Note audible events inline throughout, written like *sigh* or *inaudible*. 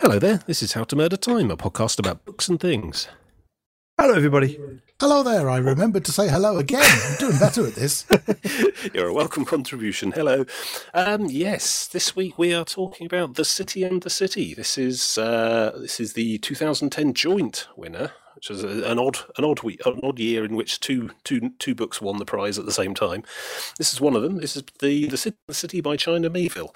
Hello there, this is How to Murder Time, a podcast about books and things. Hello, everybody. Hello there. I remembered to say hello again. I'm doing better at this. *laughs* *laughs* You're a welcome contribution. Hello. Um, yes, this week we are talking about The City and the City. This is uh, this is the 2010 joint winner, which is a- an odd an odd week, an odd year in which two two two books won the prize at the same time. This is one of them. This is the The City, the City by China Miéville.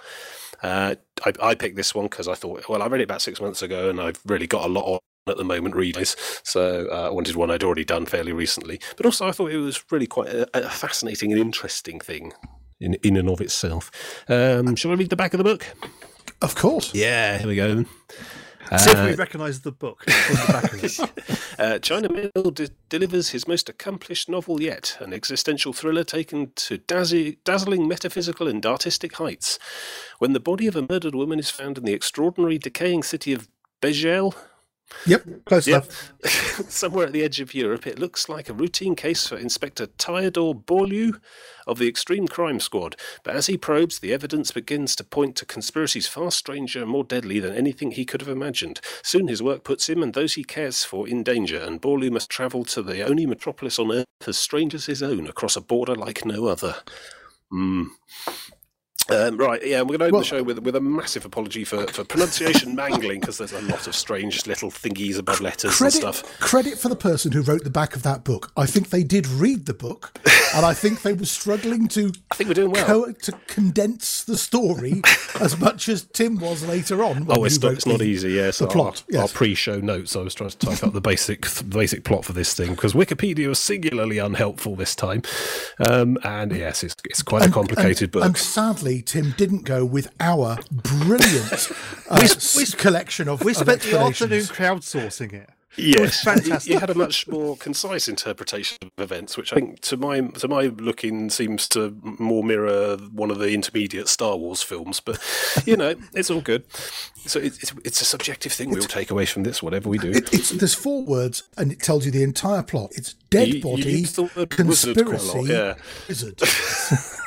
Uh, I, I picked this one because I thought, well, I read it about six months ago, and I've really got a lot on at the moment reading so uh, I wanted one I'd already done fairly recently. But also, I thought it was really quite a, a fascinating and interesting thing in in and of itself. Um, shall I read the back of the book? Of course. Yeah, here we go. See if we recognise the book the back of it. *laughs* Uh, China Mill de- delivers his most accomplished novel yet, an existential thriller taken to dazzling metaphysical and artistic heights. When the body of a murdered woman is found in the extraordinary decaying city of Besźel, Yep. Close Yep. enough. *laughs* somewhere at the edge of Europe, it looks like a routine case for Inspector Theodore Borlu of the Extreme Crime Squad. But as he probes, the evidence begins to point to conspiracies far stranger and more deadly than anything he could have imagined. Soon his work puts him and those he cares for in danger, and Borlu must travel to the only metropolis on Earth as strange as his own, across a border like no other. Hmm. Um, right, yeah, we're going to open Well- the show with with a massive apology for, for pronunciation *laughs* mangling because there's a lot of strange little thingies above letters and Credit, stuff. credit for the person who wrote the back of that book. I think they did read the book, *laughs* and I think they were struggling to I think we're doing well. co- to condense the story *laughs* as much as Tim was later on. Oh, it's not, it's not the- easy. Yes, the our- plot, Our, yes. pre-show notes. I was trying to type up the basic the basic plot for this thing because Wikipedia was singularly unhelpful this time. Um, and yes, it's, it's quite a complicated and, book. And sadly, Tim didn't go with our brilliant *laughs* uh, s- collection of We of spent the afternoon crowdsourcing it. Yes, fantastic. You had a much more concise interpretation of events, which I think, to my to my looking, seems to more mirror one of the intermediate Star Wars films. But you know, it's all good. So it, it's it's a subjective thing we all take away from this, whatever we do. It, it's there's four words, and it tells you the entire plot. It's dead You- you body, used the quite a lot, conspiracy, yeah. wizard. *laughs*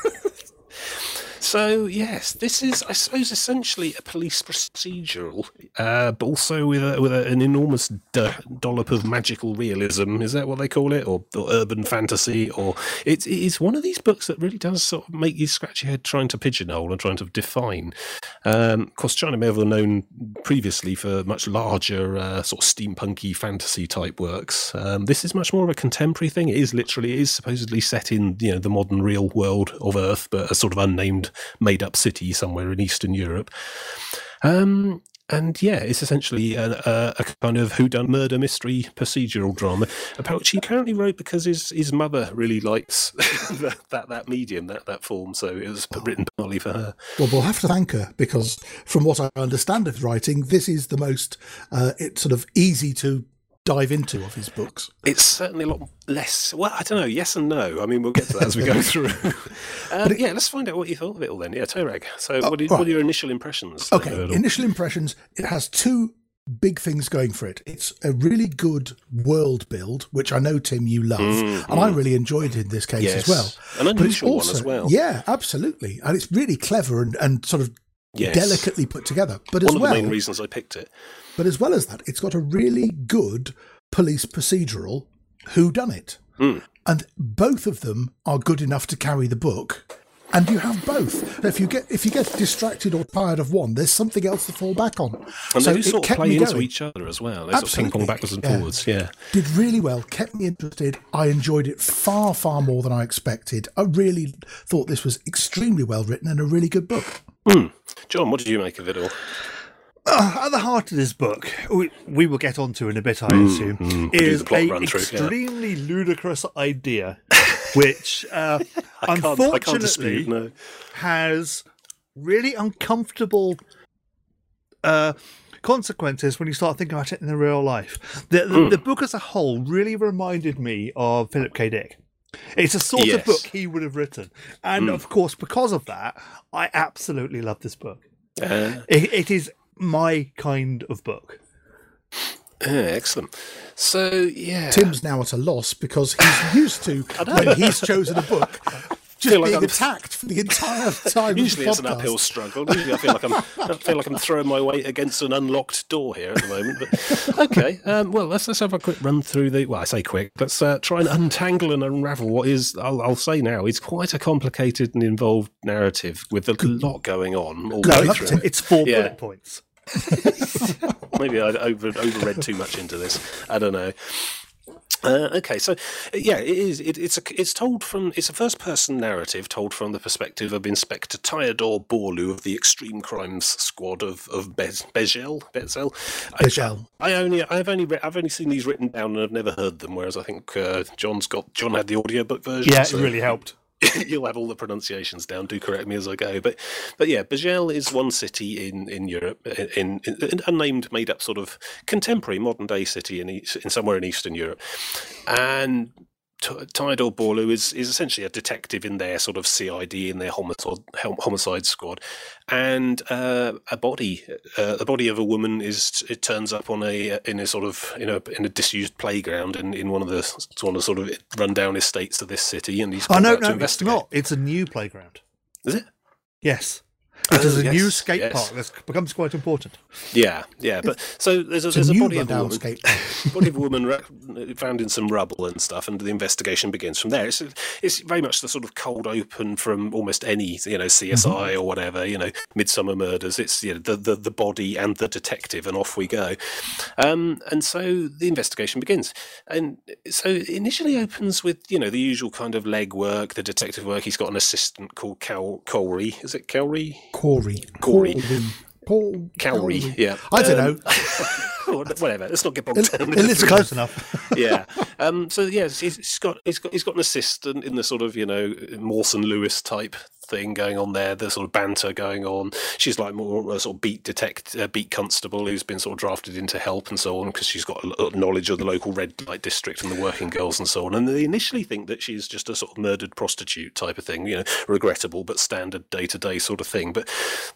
So yes, this is, I suppose, essentially a police procedural, uh, but also with a, with a, an enormous do- dollop of magical realism. Is that what they call it, or, or urban fantasy? Or it's it's one of these books that really does sort of make you scratch your head trying to pigeonhole and trying to define. Um, of course, China Mill were known previously for much larger, uh, sort of steampunky fantasy type works. Um, this is much more of a contemporary thing. It is literally it is supposedly set in you know the modern real world of Earth, but a sort of unnamed, made up city somewhere in Eastern Europe. Um, and yeah, it's essentially a, a, a kind of whodunit murder mystery procedural drama about which he currently wrote because his, his mother really likes *laughs* that, that that medium, that, that form. So it was written partly for her. Well, we'll have to thank her because, from what I understand of writing, this is the most uh, it's sort of easy to dive into of his books. It's certainly a lot less. Well, I don't know. Yes and no. I mean, we'll get to that *laughs* as we go through. um, yeah, let's find out what you thought of it all then. Yeah, Torag. So, what, did, right. what are your initial impressions? uh, Okay, it all? initial impressions. It has two big things going for it. It's a really good world build, which I know Tim you love, and I really enjoyed in this case Mm, Yes. as well. An unusual one as well. Yeah, absolutely, and it's really clever and, and sort of Yes. delicately put together. But One as of well, the main reasons I picked it. But as well as that, it's got a really good police procedural who done it. Hmm. And both of them are good enough to carry the book. And you have both. If you get if you get distracted or tired of one, there's something else to fall back on. And so they do sort of play into going. each other as well. They sort of ping pong Absolutely. backwards and Yeah. forwards. Yeah. Did really well, kept me interested. I enjoyed it far, far more than I expected. I really thought this was extremely well written and a really good book. John, what did you make of it all? Uh, at the heart of this book, we, we will get onto in a bit, I Mm, assume, do is the plot a run through, yeah. extremely ludicrous idea, *laughs* which uh, I can't, I can't unfortunately dispute. No. has really uncomfortable uh, consequences when you start thinking about it in the real life. The, the, Hmm. the book as a whole really reminded me of Philip K. Dick. It's a sort Yes. of book he would have written. And of course, because of that, I absolutely love this book. Uh, It, it is my kind of book. yeah, excellent. So, yeah. Tim's now at a loss because he's used to *laughs* when he's chosen a book, just feel like being I'm- attacked for the entire *laughs* time. Usually of it's an uphill struggle. Usually I feel like I'm I feel like I'm throwing my weight against an unlocked door here at the moment. But *laughs* okay, um, well let's let's have a quick run through the. Well, I say quick. Let's uh, try and untangle and unravel what is. I'll, I'll say now is quite a complicated and involved narrative with a lot going on all the Good way through. it. It's four Yeah. bullet points. *laughs* Maybe I over overread too much into this. I don't know. Uh, okay, so uh, yeah, it is. It, it's a, it's told from it's a first person narrative told from the perspective of Inspector Theodore Borlu of the Extreme Crimes Squad of of Bez, Bezzel. Betzel. I- I only I've only re- I've only seen these written down and I've never heard them. Whereas I think uh, John's got John had the audiobook version. Yeah, it really helped. *laughs* you'll have all the pronunciations down. Do correct me as I go. But but yeah, Besźel is one city in in Europe, in, in an unnamed, made up sort of contemporary modern day city in east, in somewhere in Eastern Europe, and. T- Tidal Borlu is, is essentially a detective in their sort of CID in their homicide homicide squad, and uh, a body uh, the body of a woman is it turns up on a in a sort of in a in a disused playground in, in one of the one of the sort of rundown estates of this city, and he's Oh no, no, it's not. It's a new playground. Is it? Yes, Oh, it is a yes, new skate yes. park. That becomes quite important. Yeah, yeah. But so there's a, It's a a body of a woman, *laughs* body of a woman found in some rubble and stuff, and the investigation begins from there. It's it's very much the sort of cold open from almost any you know CSI or whatever you know Midsomer Murders. It's you know the, the the body and the detective, and off we go. Um, and so the investigation begins, and so initially opens with you know the usual kind of leg work, the detective work. He's got an assistant called Cal Colry. Is it Calry? Corey. Corey. Paul. Cowrie, yeah. I don't Um, know. *laughs* whatever. Let's not get bogged down. Elizabeth- It's close enough. *laughs* yeah. Um, so yes, he's he's got he's got he's got an assistant in the sort of you know Morse and Lewis type thing going on there. The sort of banter going on. She's like more a sort of beat detect uh, beat constable who's been sort of drafted in to help and so on because she's got knowledge of the local red light district and the working girls and so on. And they initially think that she's just a sort of murdered prostitute type of thing. You know, regrettable but standard day to day sort of thing. But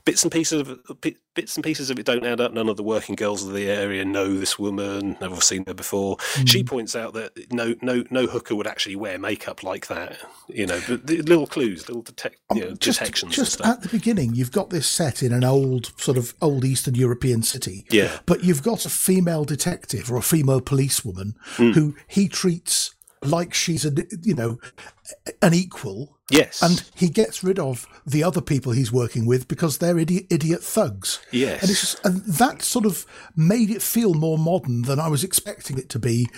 bits and pieces of bit- bits and pieces of it don't add up. None of the working girls of the area know this woman. Never seen her before. She points out that no no no hooker would actually wear makeup like that. You know, but the little clues, little detect you know, just, detections just at the beginning, you've got this set in an old, sort of old Eastern European city. Yeah. But you've got a female detective or a female policewoman Hmm. who he treats like she's a, you know, an equal. yes, And he gets rid of the other people he's working with because they're idiot, idiot thugs. Yes. And, it's just, and that sort of made it feel more modern than I was expecting it to be,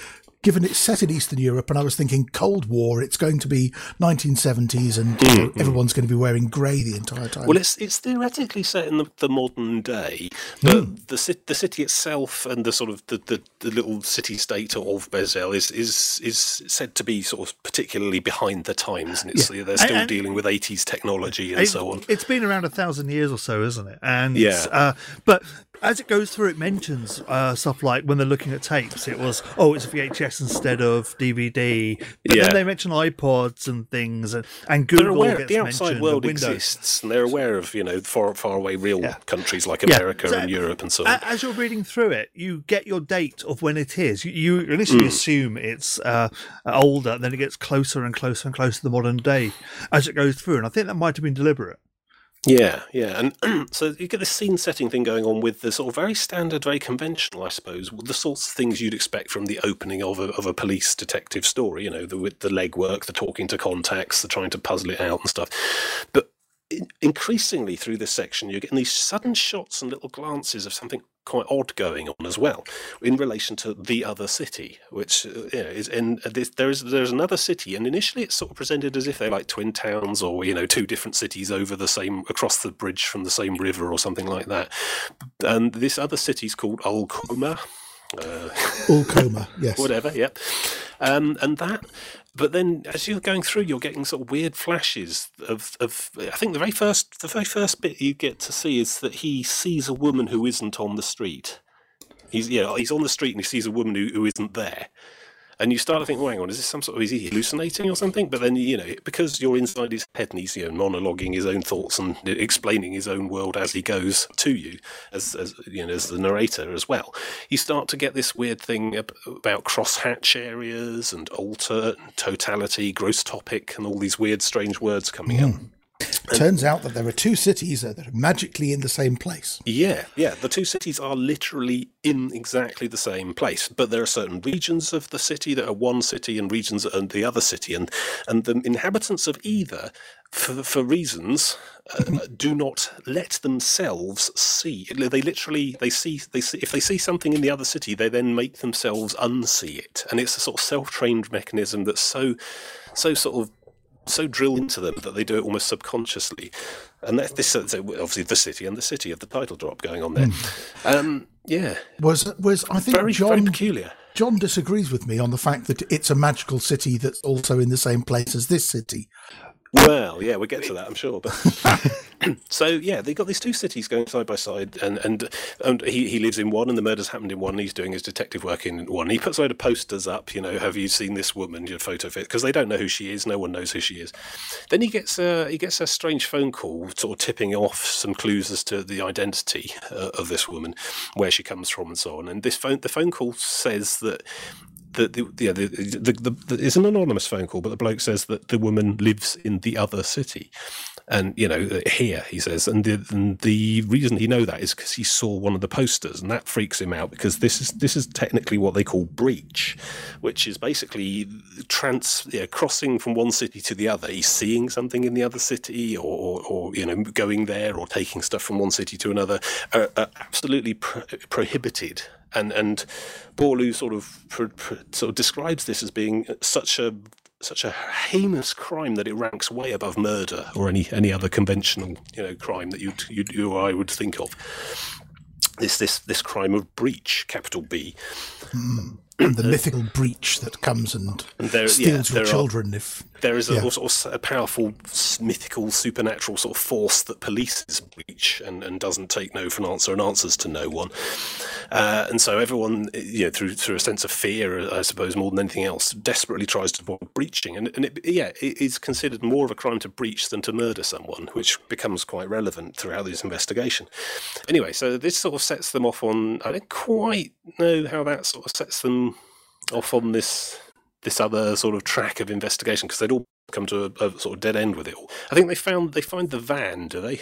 given it's set in Eastern Europe. And I was thinking Cold War, it's going to be 1970s and you know, everyone's going to be wearing grey the entire time. Mm, Well, it's it's theoretically set in the, the modern day, but the the city itself and the sort of the, the, the little city state of Besźel is is is said to be sort of particularly behind the times, and it's they're still And- dealing with eighties technology and It- so on. It's been around a thousand years or so, isn't it? And Yeah. uh, but as it goes through, it mentions uh, stuff like when they're looking at tapes, it was oh, it's a VHS instead of DVD. But Yeah. then they mention iPods and things, and, and They're Google aware gets the outside world exists, and they're aware of you know far far away real Yeah. countries like. America So- and Europe and so on. As you're reading through it, you get your date of when it is. You, you initially assume it's uh, older, then it gets closer and closer and closer to the modern day as it goes through. And I think that might have been deliberate. Yeah, yeah, and *clears throat* so you get this scene setting thing going on with the sort of very standard, very conventional, I suppose, the sorts of things you'd expect from the opening of a of a police detective story. You know, the with the legwork, the talking to contacts, the trying to puzzle it out and stuff. But increasingly through this section, you're getting these sudden shots and little glances of something quite odd going on as well in relation to the other city, which uh, you know, is in this, there is there's another city, and initially it's sort of presented as if they're like twin towns or you know two different cities over the same across the bridge from the same river or something like that. And this other city's called Ul Qoma. Uh, *laughs* yes. whatever, yep. Um, and that, but then as you're going through, you're getting sort of weird flashes of, of. I think the very first, the very first bit you get to see is that he sees a woman who isn't on the street. He's yeah, he's on the street and he sees a woman who, who isn't there. And you start to think, well, hang on, is this some sort of is he hallucinating or something? But then you know, because you're inside his head and he's you know monologuing his own thoughts and explaining his own world as he goes to you, as, as you know, as the narrator as well. You start to get this weird thing about crosshatch areas and alter, totality, gross topic, and all these weird, strange words coming mm. Turns out that there are two cities that are magically in the same place. Yeah, yeah. The two cities are literally in exactly the same place, but there are certain regions of the city that are one city and regions that are the other city, and and the inhabitants of either, for for reasons, uh, *laughs* do not let themselves see. They literally they see they see if they see something in the other city, they then make themselves unsee it, and it's a sort of self trained mechanism that's so so sort of so drilled into them that they do it almost subconsciously. And that, this so obviously the city and the city of the title drop going on there. Mm. Um, yeah, was was I think very, John very peculiar. John disagrees with me on the fact that it's a magical city that's also in the same place as this city. Well, yeah, we'll get to that, I'm sure. But *laughs* so yeah, they got these two cities going side by side, and and and he, he lives in one, and the murders happened in one. He's doing his detective work in one. He puts a load of posters up, you know, have you seen this woman? Your photo fit because they don't know who she is. No one knows who she is. Then he gets a he gets a strange phone call, sort of tipping off some clues as to the identity uh, of this woman, where she comes from, and so on. And this phone the phone call says that the, the, yeah, the, the, the, the, it's an anonymous phone call, but the bloke says that the woman lives in the other city. And, you know, uh, here, he says. And the, and the reason he know that is because he saw one of the posters, and that freaks him out because this is this is technically what they call breach, which is basically trans crossing from one city to the other. He's seeing something in the other city or, or, or you know, going there or taking stuff from one city to another, are, are absolutely pro- prohibited and and Borlu sort of sort of describes this as being such a such a heinous crime that it ranks way above murder or any any other conventional you know crime that you you, or I would think of. This this this crime of breach, capital B. Mm. *clears throat* the mythical breach that comes and, and there, steals yeah, your children are, if there is yeah. a, a, powerful mythical supernatural sort of force that polices breach and, and doesn't take no for an answer and answers to no one. Uh, and so everyone you know through through a sense of fear I suppose more than anything else desperately tries to avoid breaching. And, and it, yeah it is considered more of a crime to breach than to murder someone which becomes quite relevant throughout this investigation. Anyway so this sort of sets them off on I don't quite know how that sort of sets them off on this this other sort of track of investigation because they'd all come to a, a, sort of dead end with it all. I think they found they find the van, do they?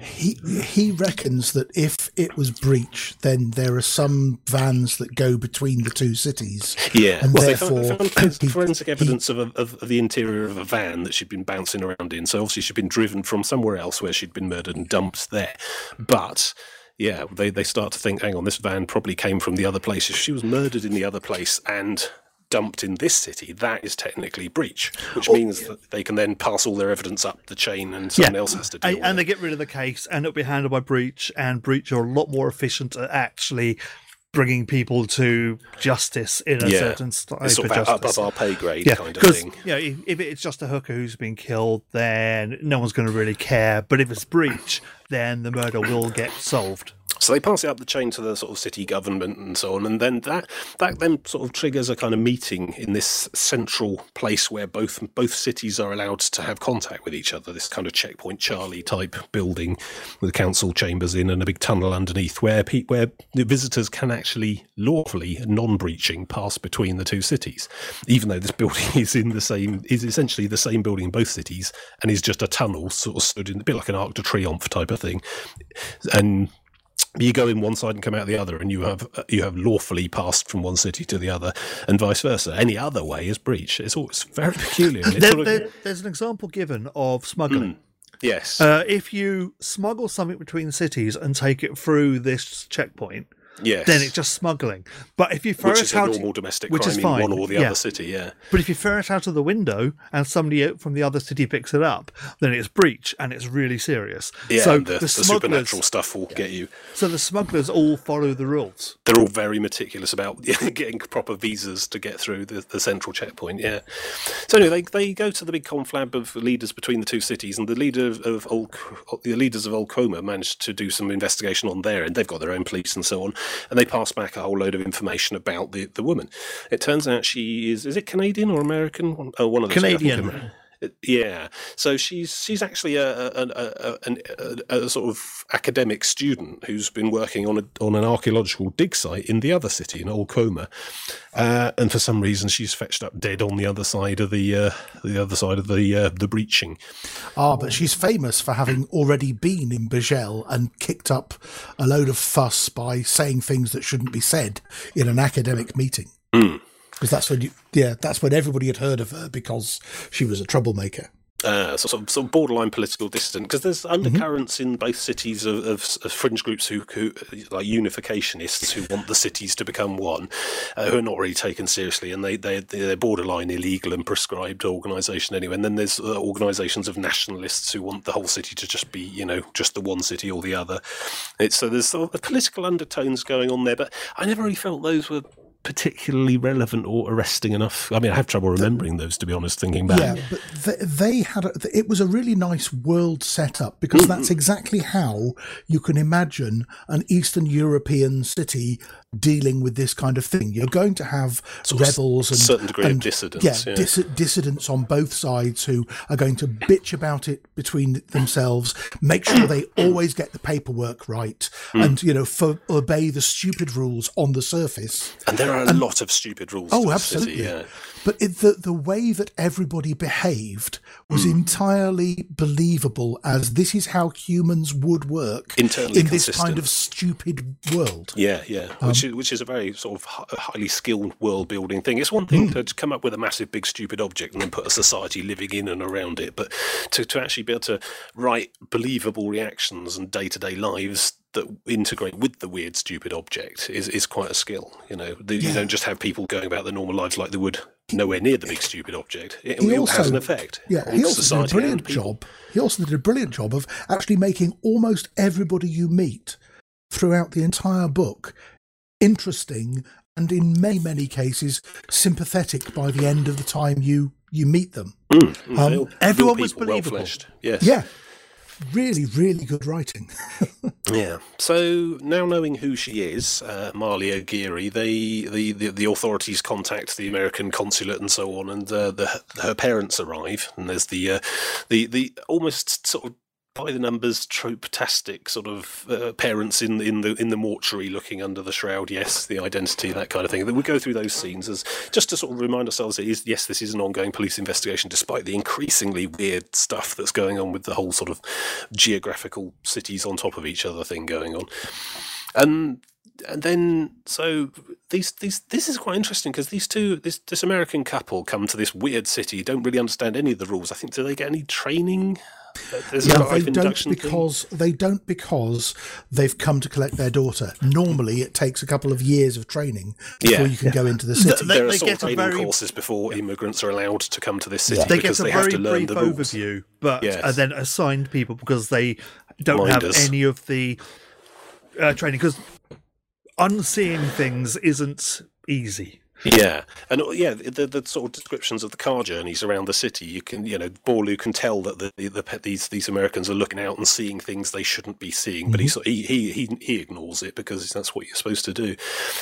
He he reckons that if it was breach, then there are some vans that go between the two cities. Yeah, and well, therefore they found, he, forensic evidence he, of, a, of, of the interior of a van that she'd been bouncing around in. So obviously she'd been driven from somewhere else where she'd been murdered and dumped there, but yeah, they, they start to think, hang on, this van probably came from the other place. If she was murdered in the other place and dumped in this city, that is technically breach, which oh, means that they can then pass all their evidence up the chain and someone yeah. else has to do it. And they get rid of the case and it'll be handled by breach, and breach are a lot more efficient at actually bringing people to justice in a yeah. certain style. It's sort of above our pay grade yeah. kind of thing. Yeah, you know, if, if it's just a hooker who's been killed, then no one's going to really care. But if it's breach, then the murder will get solved. So they pass it up the chain to the sort of city government and so on, and then that that then sort of triggers a kind of meeting in this central place where both both cities are allowed to have contact with each other. This kind of checkpoint Charlie type building with council chambers in and a big tunnel underneath, where pe- where visitors can actually lawfully non-breaching pass between the two cities, even though this building *laughs* is in the same is essentially the same building in both cities and is just a tunnel sort of stood in a bit like an Arc de Triomphe type of thing, and you go in one side and come out the other, and you have you have lawfully passed from one city to the other, and vice versa. Any other way is breach. It's always very *laughs* peculiar. There, sort of... there, there's an example given of smuggling. Mm. Yes. Uh, if you smuggle something between cities and take it through this checkpoint, Yes. Then it's just smuggling. But if you throw which it is out, a normal domestic which crime is fine. in one or the yeah. other city, yeah. But if you throw it out of the window and somebody from the other city picks it up, then it's breach and it's really serious. Yeah, so the, the, the supernatural stuff will get you. So the smugglers all follow the rules. They're all very meticulous about *laughs* getting proper visas to get through the, the central checkpoint. Yeah. So anyway, they, they go to the big conflab of leaders between the two cities, and the leader of Old, the leaders of Ul Qoma managed to do some investigation on there, and they've got their own police and so on. And they pass back a whole load of information about the, the woman. It turns out she is is it Canadian or American? Oh, one of the two, Canadian. Yeah, so she's she's actually a, a, a, a, a sort of academic student who's been working on a, on an archaeological dig site in the other city in Ul Qoma, uh, and for some reason she's fetched up dead on the other side of the uh, the other side of the uh, the breaching. Ah, but she's famous for having already been in Besźel and kicked up a load of fuss by saying things that shouldn't be said in an academic meeting. Mm. Because that's when you, yeah, that's when everybody had heard of her because she was a troublemaker. Uh, so sort of, sort of borderline political dissident because there's undercurrents in both cities of, of, of fringe groups who, who like unificationists who want the cities to become one, uh, who are not really taken seriously, and they they they're borderline illegal and prescribed organisation anyway. And then there's uh, organisations of nationalists who want the whole city to just be you know just the one city or the other. It's so there's sort of political undertones going on there, but I never really felt those were particularly relevant or arresting enough. I mean, I have trouble remembering those to be honest. Thinking back, Yeah, but they, they had a, it was a really nice world setup because Mm-hmm. that's exactly how you can imagine an Eastern European city dealing with this kind of thing. You're going to have Sort rebels and certain degree of and, dissidence, Yeah, yeah. dis- dissidents on both sides who are going to bitch about it between themselves. Make sure they *clears throat* always get the paperwork right, Hmm. and you know, for, obey the stupid rules on the surface. and there are a lot of stupid rules. Oh, absolutely. City, yeah. But it, the the way that everybody behaved was Hmm. entirely believable, as this is how humans would work Internally in this kind of stupid world. Yeah, yeah, which is which is a very sort of highly skilled world building thing. It's one thing to, to come up with a massive, big, stupid object and then put a society living in and around it, but to, to actually be able to write believable reactions and day to day lives that integrate with the weird, stupid object is, is quite a skill. You know, The- you don't just have people going about their normal lives like they would nowhere near the big, stupid object. It, He also- has an effect. Yeah, he also did a brilliant job. He also did a brilliant job of actually making almost everybody you meet throughout the entire book interesting and in many many cases sympathetic by the end of the time you you meet them. Mm, mm, Um, everyone was believable. Yes. Yeah, really, really good writing. *laughs* Yeah. So now knowing who she is, uh, Mahalia Geary, they the, the the authorities contact the American consulate and so on, and uh, the her parents arrive, and there's the uh, the the almost sort of by the numbers trope-tastic sort of uh, parents in in the in the mortuary looking under the shroud. Yes, the identity, that kind of thing. We go through those scenes as just to sort of remind ourselves it is yes, this is an ongoing police investigation, despite the increasingly weird stuff that's going on with the whole sort of geographical cities on top of each other thing going on. And and then so these these this is quite interesting because these two this this American couple come to this weird city, don't really understand any of the rules. I think do they get any training? There's Yeah, they don't induction thing? because they don't because they've come to collect their daughter. Normally, it takes a couple of years of training before Yeah. you can go into the city. They- there are they sort of get a training very- courses before immigrants are allowed to come to this city They because get a they have very to learn brief the rules. overview, but Yes. and then assigned people because they don't Minders. have any of the uh, training. Because unseeing things isn't easy. Yeah, and uh, yeah, the, the sort of descriptions of the car journeys around the city, you can, you know, Borlu can tell that the, the, the these these Americans are looking out and seeing things they shouldn't be seeing, but he, sort- he he he he ignores it because that's what you're supposed to do.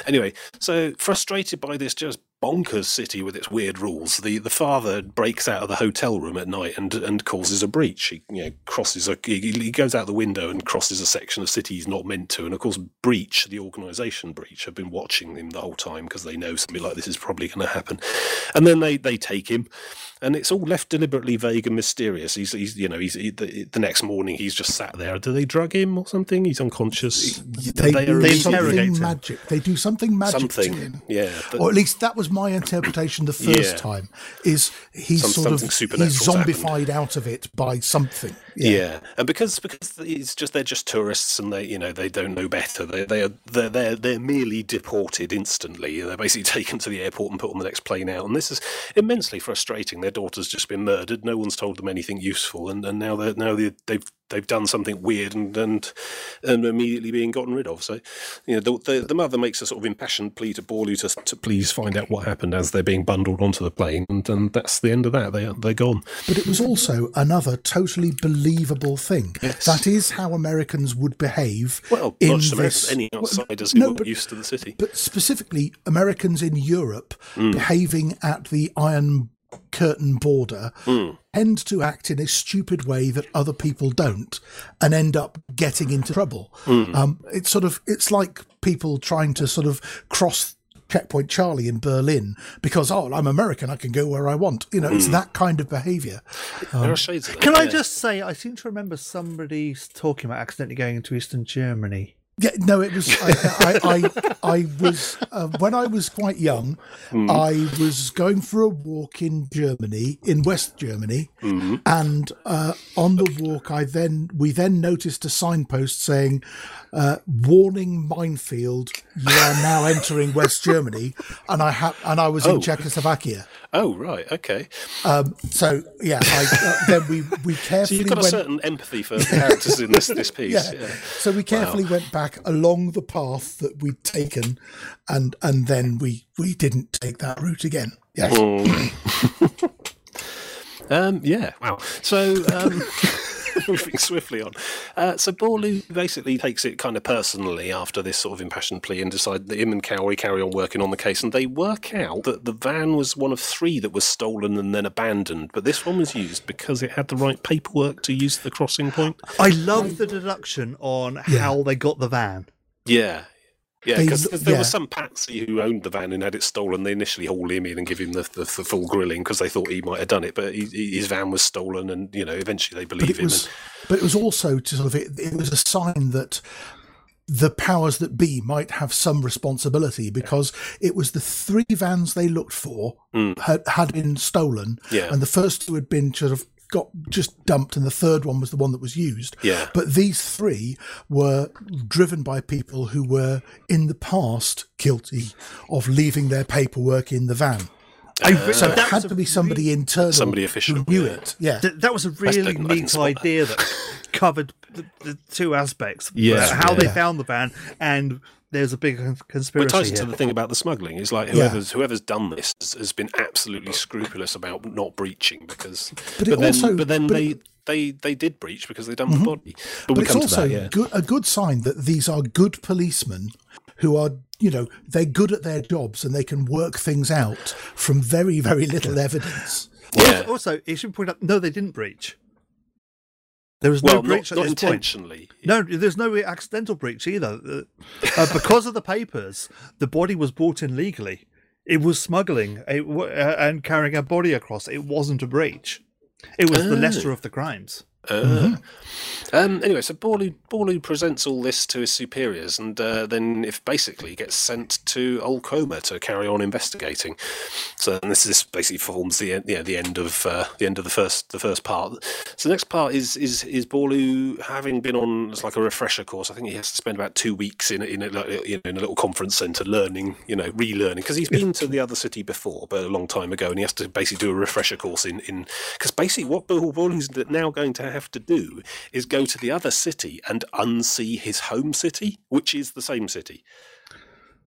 Anyway, so frustrated by this just bonkers city with its weird rules, the the father breaks out of the hotel room at night and and causes a breach. He you know crosses a he, he goes out the window and crosses a section of city he's not meant to, and of course breach the organisation breach have been watching him the whole time because they know something like this is probably going to happen, and then they they take him. And it's all left deliberately vague and mysterious. He's, he's you know, he's he, the, the next morning he's just sat there. Do they drug him or something? He's unconscious. They, They do They something interrogate him. magic. They do something magic to something, him. yeah. but- or at least that was my interpretation the first Yeah. time. Is he's Some- sort of he's supernatural's happened. zombified out of it by something. Yeah. and because because it's just they're just tourists and they you know they don't know better. They they are they're they're, they're merely deported instantly. They're basically *laughs* taken to the airport and put on the next plane out. And this is immensely frustrating. Their daughter's just been murdered. No one's told them anything useful, and, and now they're now they they've they've done something weird and and and immediately being gotten rid of. So you know the the, the mother makes a sort of impassioned plea to Borlu to to please find out what happened as they're being bundled onto the plane, and, and that's the end of that. They they're gone. But it was also another totally believable thing. That is how Americans would behave Well, in not just Americans, this. any outsiders who no, weren't but- used to the city. but specifically Americans in Europe Hmm. behaving at the Iron Curtain border Hmm. tend to act in a stupid way that other people don't and end up getting into trouble. Hmm. Um, it's sort of it's like people trying to sort of cross checkpoint Charlie in Berlin because oh I'm American I can go where I want. You know Hmm. it's that kind of behavior. there are shades. Can I just say, I seem to remember somebody talking about accidentally going into Eastern Germany. Yeah, no, it was. I, I, I, I was uh, when I was quite young. I was going for a walk in Germany, in West Germany, and uh, on the walk, I then we then noticed a signpost saying, uh, "Warning: Minefield! You are now entering West Germany." And I had, and I was in Czechoslovakia. Oh, right, okay. Um, so yeah, I, uh, then we we carefully. *laughs* So you've got a went. certain empathy for the characters in this this *laughs* piece. yeah. yeah. So we carefully went back along the path that we'd taken, and and then we we didn't take that route again. Yes. *laughs* Um, yeah, wow. So, um, *laughs* moving swiftly on. Uh, so, Borlu basically takes it kind of personally after this sort of impassioned plea and decide that him and Corwi carry on working on the case. And they work out that the van was one of three that was stolen and then abandoned. But this one was used because it had the right paperwork to use the crossing point. I love the deduction on how they got the van. Yeah. Yeah, because there yeah. was some patsy who owned the van and had it stolen. They initially hauled him in and give him the, the, the full grilling because they thought he might have done it, but he, his van was stolen, and you know eventually they believe it him. was, but it was also to sort of it, it was a sign that the powers that be might have some responsibility because it was the three vans they looked for mm. had, had been stolen. Yeah. and the first two had been sort of got just dumped, and the third one was the one that was used. Yeah. But these three were driven by people who were in the past guilty of leaving their paperwork in the van. I, So it that had to be somebody internal, Somebody official, who knew yeah. it. Yeah, Th- that was a really neat spot that. idea that covered the, the two aspects. Yeah. Uh, how they found the van, and there's a big conspiracy. But it conspiracy ties here. into the thing about the smuggling. It's like Yeah. whoever's whoever's done this has, has been absolutely scrupulous about not breaching because. But it then, also- but then but they. it- Mm-hmm. they, they did breach because they dumped the body. But, but we it's come also to that, yeah. good, a good sign that these are good policemen who are, you know, they're good at their jobs and they can work things out from very, very little evidence. yeah. Also, it should point out, no, they didn't breach. There was no breach not, not this point. intentionally. No, there's no accidental breach either. Uh, uh, because of the papers, the body was brought in legally. It was smuggling it, uh, and carrying a body across. It wasn't a breach. It was the Oh. lesser of the crimes. Uh, um, anyway, so Borlu, Borlu presents all this to his superiors, and uh, then if basically gets sent to Ul Qoma to carry on investigating. So this this basically forms the yeah, the end of uh, the end of the first the first part. So the next part is is is Borlu having been on it's like a refresher course. I think he has to spend about two weeks in a, in a, in a little conference centre learning, you know, relearning because he's been to the other city before, but a long time ago, and he has to basically do a refresher course in in because basically what Borlu's now going to have to do is go to the other city and unsee his home city, which is the same city.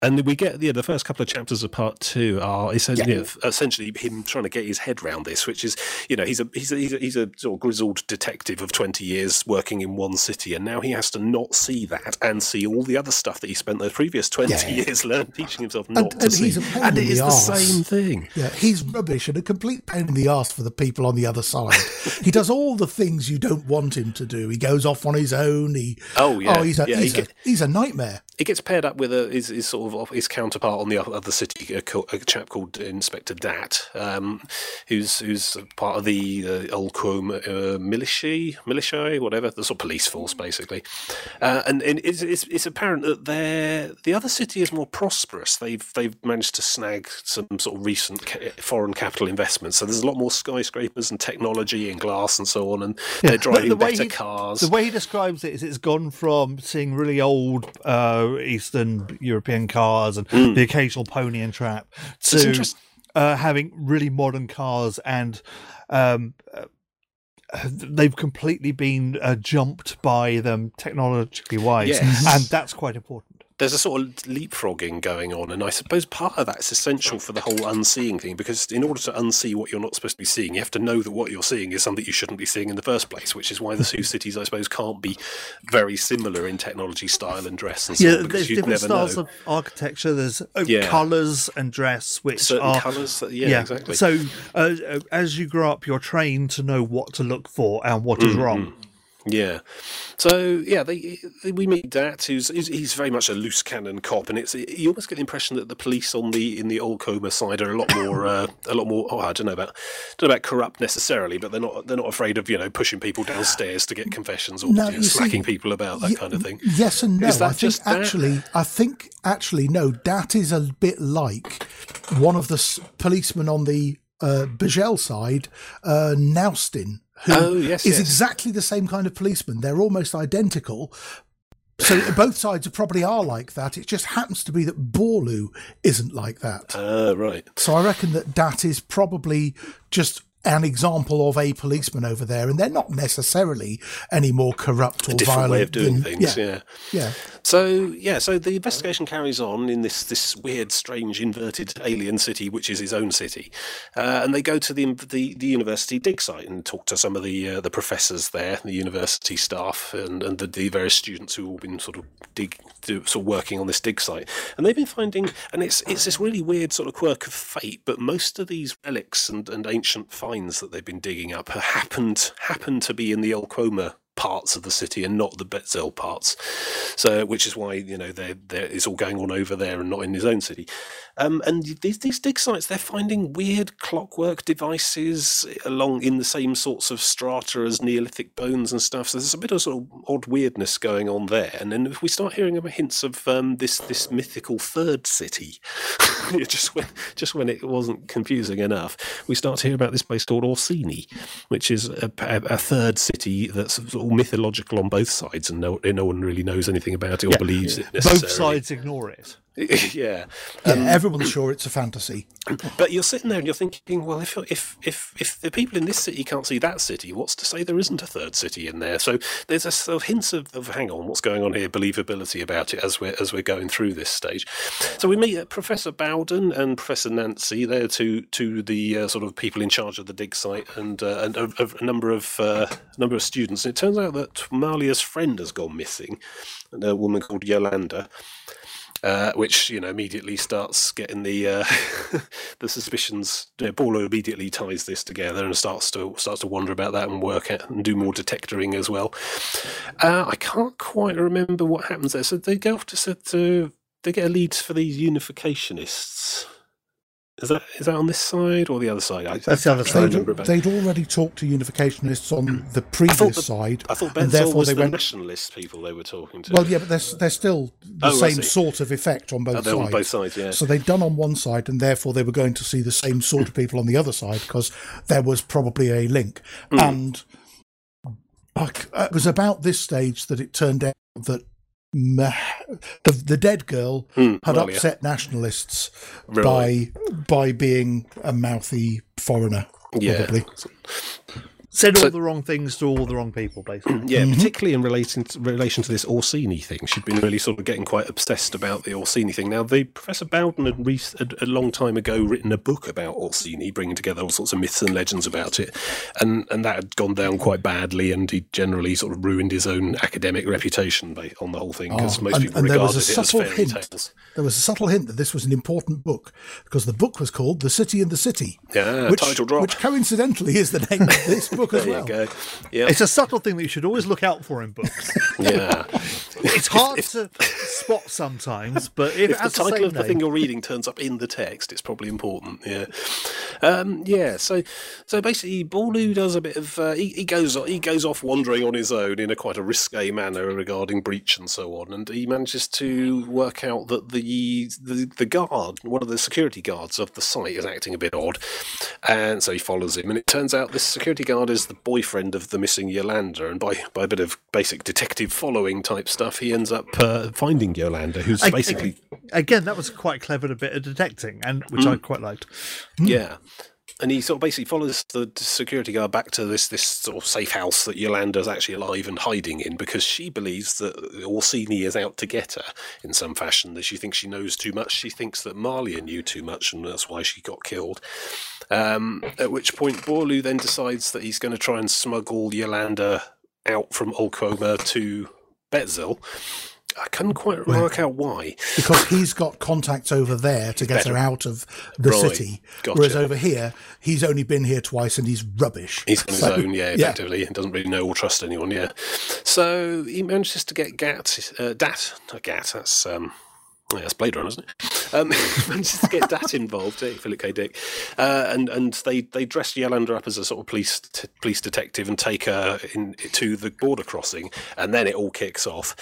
And we get yeah, the first couple of chapters of part two are essentially, you know, essentially him trying to get his head round this, which is you know he's a he's a, he's a he's a sort of grizzled detective of twenty years working in one city, and now he has to not see that and see all the other stuff that he spent the previous twenty Yeah. years learning, teaching himself not And- to and see, he's a pain and it the is the same thing. Yeah, he's rubbish and a complete pain in the ass for the people on the other side. he does all the things you don't want him to do. He goes off on his own. He Oh, yeah. Oh, he's a Yeah, he he's, a, get- he's a nightmare. He gets paired up with a, his, his sort of his counterpart on the other city, a, a chap called Inspector Dhatt, um, who's who's part of the uh, old Quom uh, militia, militia, whatever, the sort of police force, basically. Uh, and and it's, it's, it's apparent that they're, the other city is more prosperous. They've they've managed to snag some sort of recent ca- foreign capital investments. So there's a lot more skyscrapers and technology and glass and so on, and they're driving the way better he- cars. The way he describes it is it's gone from seeing really old uh, Eastern European cars and the occasional pony and trap to uh, having really modern cars and um, uh, they've completely been uh, jumped by them technologically wise, Yes. and that's quite important. There's a sort of leapfrogging going on, and I suppose part of that's essential for the whole unseeing thing because in order to unsee what you're not supposed to be seeing, you have to know that what you're seeing is something you shouldn't be seeing in the first place, which is why the two *laughs* cities, I suppose, can't be very similar in technology, style, and dress. And Yeah, because there's different never styles know. of architecture. There's uh, Yeah. colours and dress, which certain are colours. Yeah, exactly. So uh, uh, as you grow up, you're trained to know what to look for and what Mm, is wrong. Yeah. So yeah, they, we meet Dhatt, who's he's, very much a loose cannon cop, and it's you almost get the impression that the police on the in the Ul Qoma side are a lot more *coughs* uh, a lot more. Oh, I don't know about don't know about corrupt necessarily, but they're not they're not afraid of you know pushing people downstairs to get confessions or No, you know, you see- people about that Ye- kind of thing. Yes and no. Is that I think that? actually, I think actually, no. Dhatt is a bit like one of the s- policemen on the uh, Besźel side, uh, Naustin, who is Oh, yes, yes. exactly the same kind of policeman. They're almost identical. So *laughs* both sides probably are like that. It just happens to be that Borlu isn't like that. Ah, right. So I reckon that Dhatt is probably just an example of a policeman over there, and they're not necessarily any more corrupt or A different violent way of doing than, things. Yeah, yeah. yeah. So yeah, so the investigation carries on in this this weird, strange, inverted alien city, which is his own city, uh, and they go to the, the the university dig site and talk to some of the uh, the professors there, the university staff, and and the, the various students who have all been sort of dig do, sort of working on this dig site, and they've been finding, and it's it's this really weird sort of quirk of fate, but most of these relics and, and ancient finds that they've been digging up have happened to be in the Ul Qoma parts of the city and not the Besźel parts. So, which is why you know they're, they're, it's all going on over there and not in his own city. Um, and these these dig sites, they're finding weird clockwork devices along in the same sorts of strata as Neolithic bones and stuff. So there's a bit of sort of odd weirdness going on there. And then if we start hearing hints of um, this this mythical third city, *laughs* just when just when it wasn't confusing enough, we start to hear about this place called Orciny, which is a, a, a third city that's sort of mythological on both sides, and no, no one really knows anything about it or believes it. Both sides ignore it. *laughs* yeah. Yeah, Um, everyone's sure it's a fantasy. *clears throat* But you're sitting there and you're thinking, well, if if if if the people in this city can't see that city, what's to say there isn't a third city in there? So there's a sort of hints of, of hang on, what's going on here, believability about it as we're as we're going through this stage. So we meet uh, Professor Bowden and Professor Nancy. They're two to the uh, sort of people in charge of the dig site and uh, and a, a number of uh, number of students. And it turns out that Mahalia's friend has gone missing, a woman called Yolanda uh, which you know immediately starts getting the uh, *laughs* the suspicions. You know, Paulo immediately ties this together and starts to starts to wonder about that and work at and do more detectoring as well. Uh, I can't quite remember what happens there. So they go off to to they get a lead for these unificationists. Is that is that on this side or the other side? I, That's the other side. about- They'd already talked to unificationists on the previous the- side, I thought and therefore was they the went. nationalist people they were talking to. Well, yeah, but they're, they're still the Oh, same sort of effect on both Oh, they're sides. on both sides, yeah. So they'd done on one side, and therefore they were going to see the same sort of people on the other side because there was probably a link. Hmm. And I it was about this stage that it turned out that the the dead girl Hmm, had Mahalia. upset nationalists Right. by by being a mouthy foreigner. Yeah. Probably. Said all So- the wrong things to all the wrong people, basically. Yeah, Mm-hmm. particularly in relation to, relation to this Orciny thing. She'd been really sort of getting quite obsessed about the Orciny thing. Now, the Professor Bowden had, re- had a long time ago written a book about Orciny, bringing together all sorts of myths and legends about it, and and that had gone down quite badly, and he generally sort of ruined his own academic reputation ba- on the whole thing because Oh, most and- people and there regarded was a it as subtle fairy hint. tales. There was a subtle hint that this was an important book because the book was called "The City in the City," Yeah, which, title drop. which coincidentally is the name of this book *laughs* as There well. you go. Yeah, It's a subtle thing that you should always look out for in books. *laughs* yeah. *laughs* it's hard to spot sometimes, but if, if the the title same of the name- thing you're reading turns up in the text, it's probably important. Yeah, um, yeah. So, so basically, Borlu does a bit of uh, he, he goes he goes off wandering on his own in a quite a risque manner regarding breach and so on, and he manages to work out that the the, the guard, one of the security guards of the site, is acting a bit odd, and so he follows him, and it turns out this security guard is the boyfriend of the missing Yolanda, and by by a bit of basic detective following type stuff, he ends up uh, finding Yolanda, who's I- basically again, that was quite clever a bit of detecting, and which Hmm. I quite liked. Yeah. and he sort of basically follows the security guard back to this this sort of safe house that Yolanda's actually alive and hiding in because she believes that Orciny is out to get her in some fashion. That she thinks she knows too much. She thinks that Mahalia knew too much, and that's why she got killed. Um, at which point, Borlu then decides that he's going to try and smuggle Yolanda out from Ul Qoma to Besźel. I couldn't quite work out why. because he's got contacts over there to get her out of the Right. city. Gotcha. Whereas over here, he's only been here twice and he's rubbish. He's on his own, yeah, effectively, and doesn't really know or trust anyone, yeah. So he manages to get Gat, uh, Dhatt, not Gat, that's um, yeah, that's Blade Runner, isn't it? Um, *laughs* manages to get Dhatt involved, eh, Philip K. Dick, uh, and and they they dress Yolanda up as a sort of police t- police detective and take her in to the border crossing, and then it all kicks off.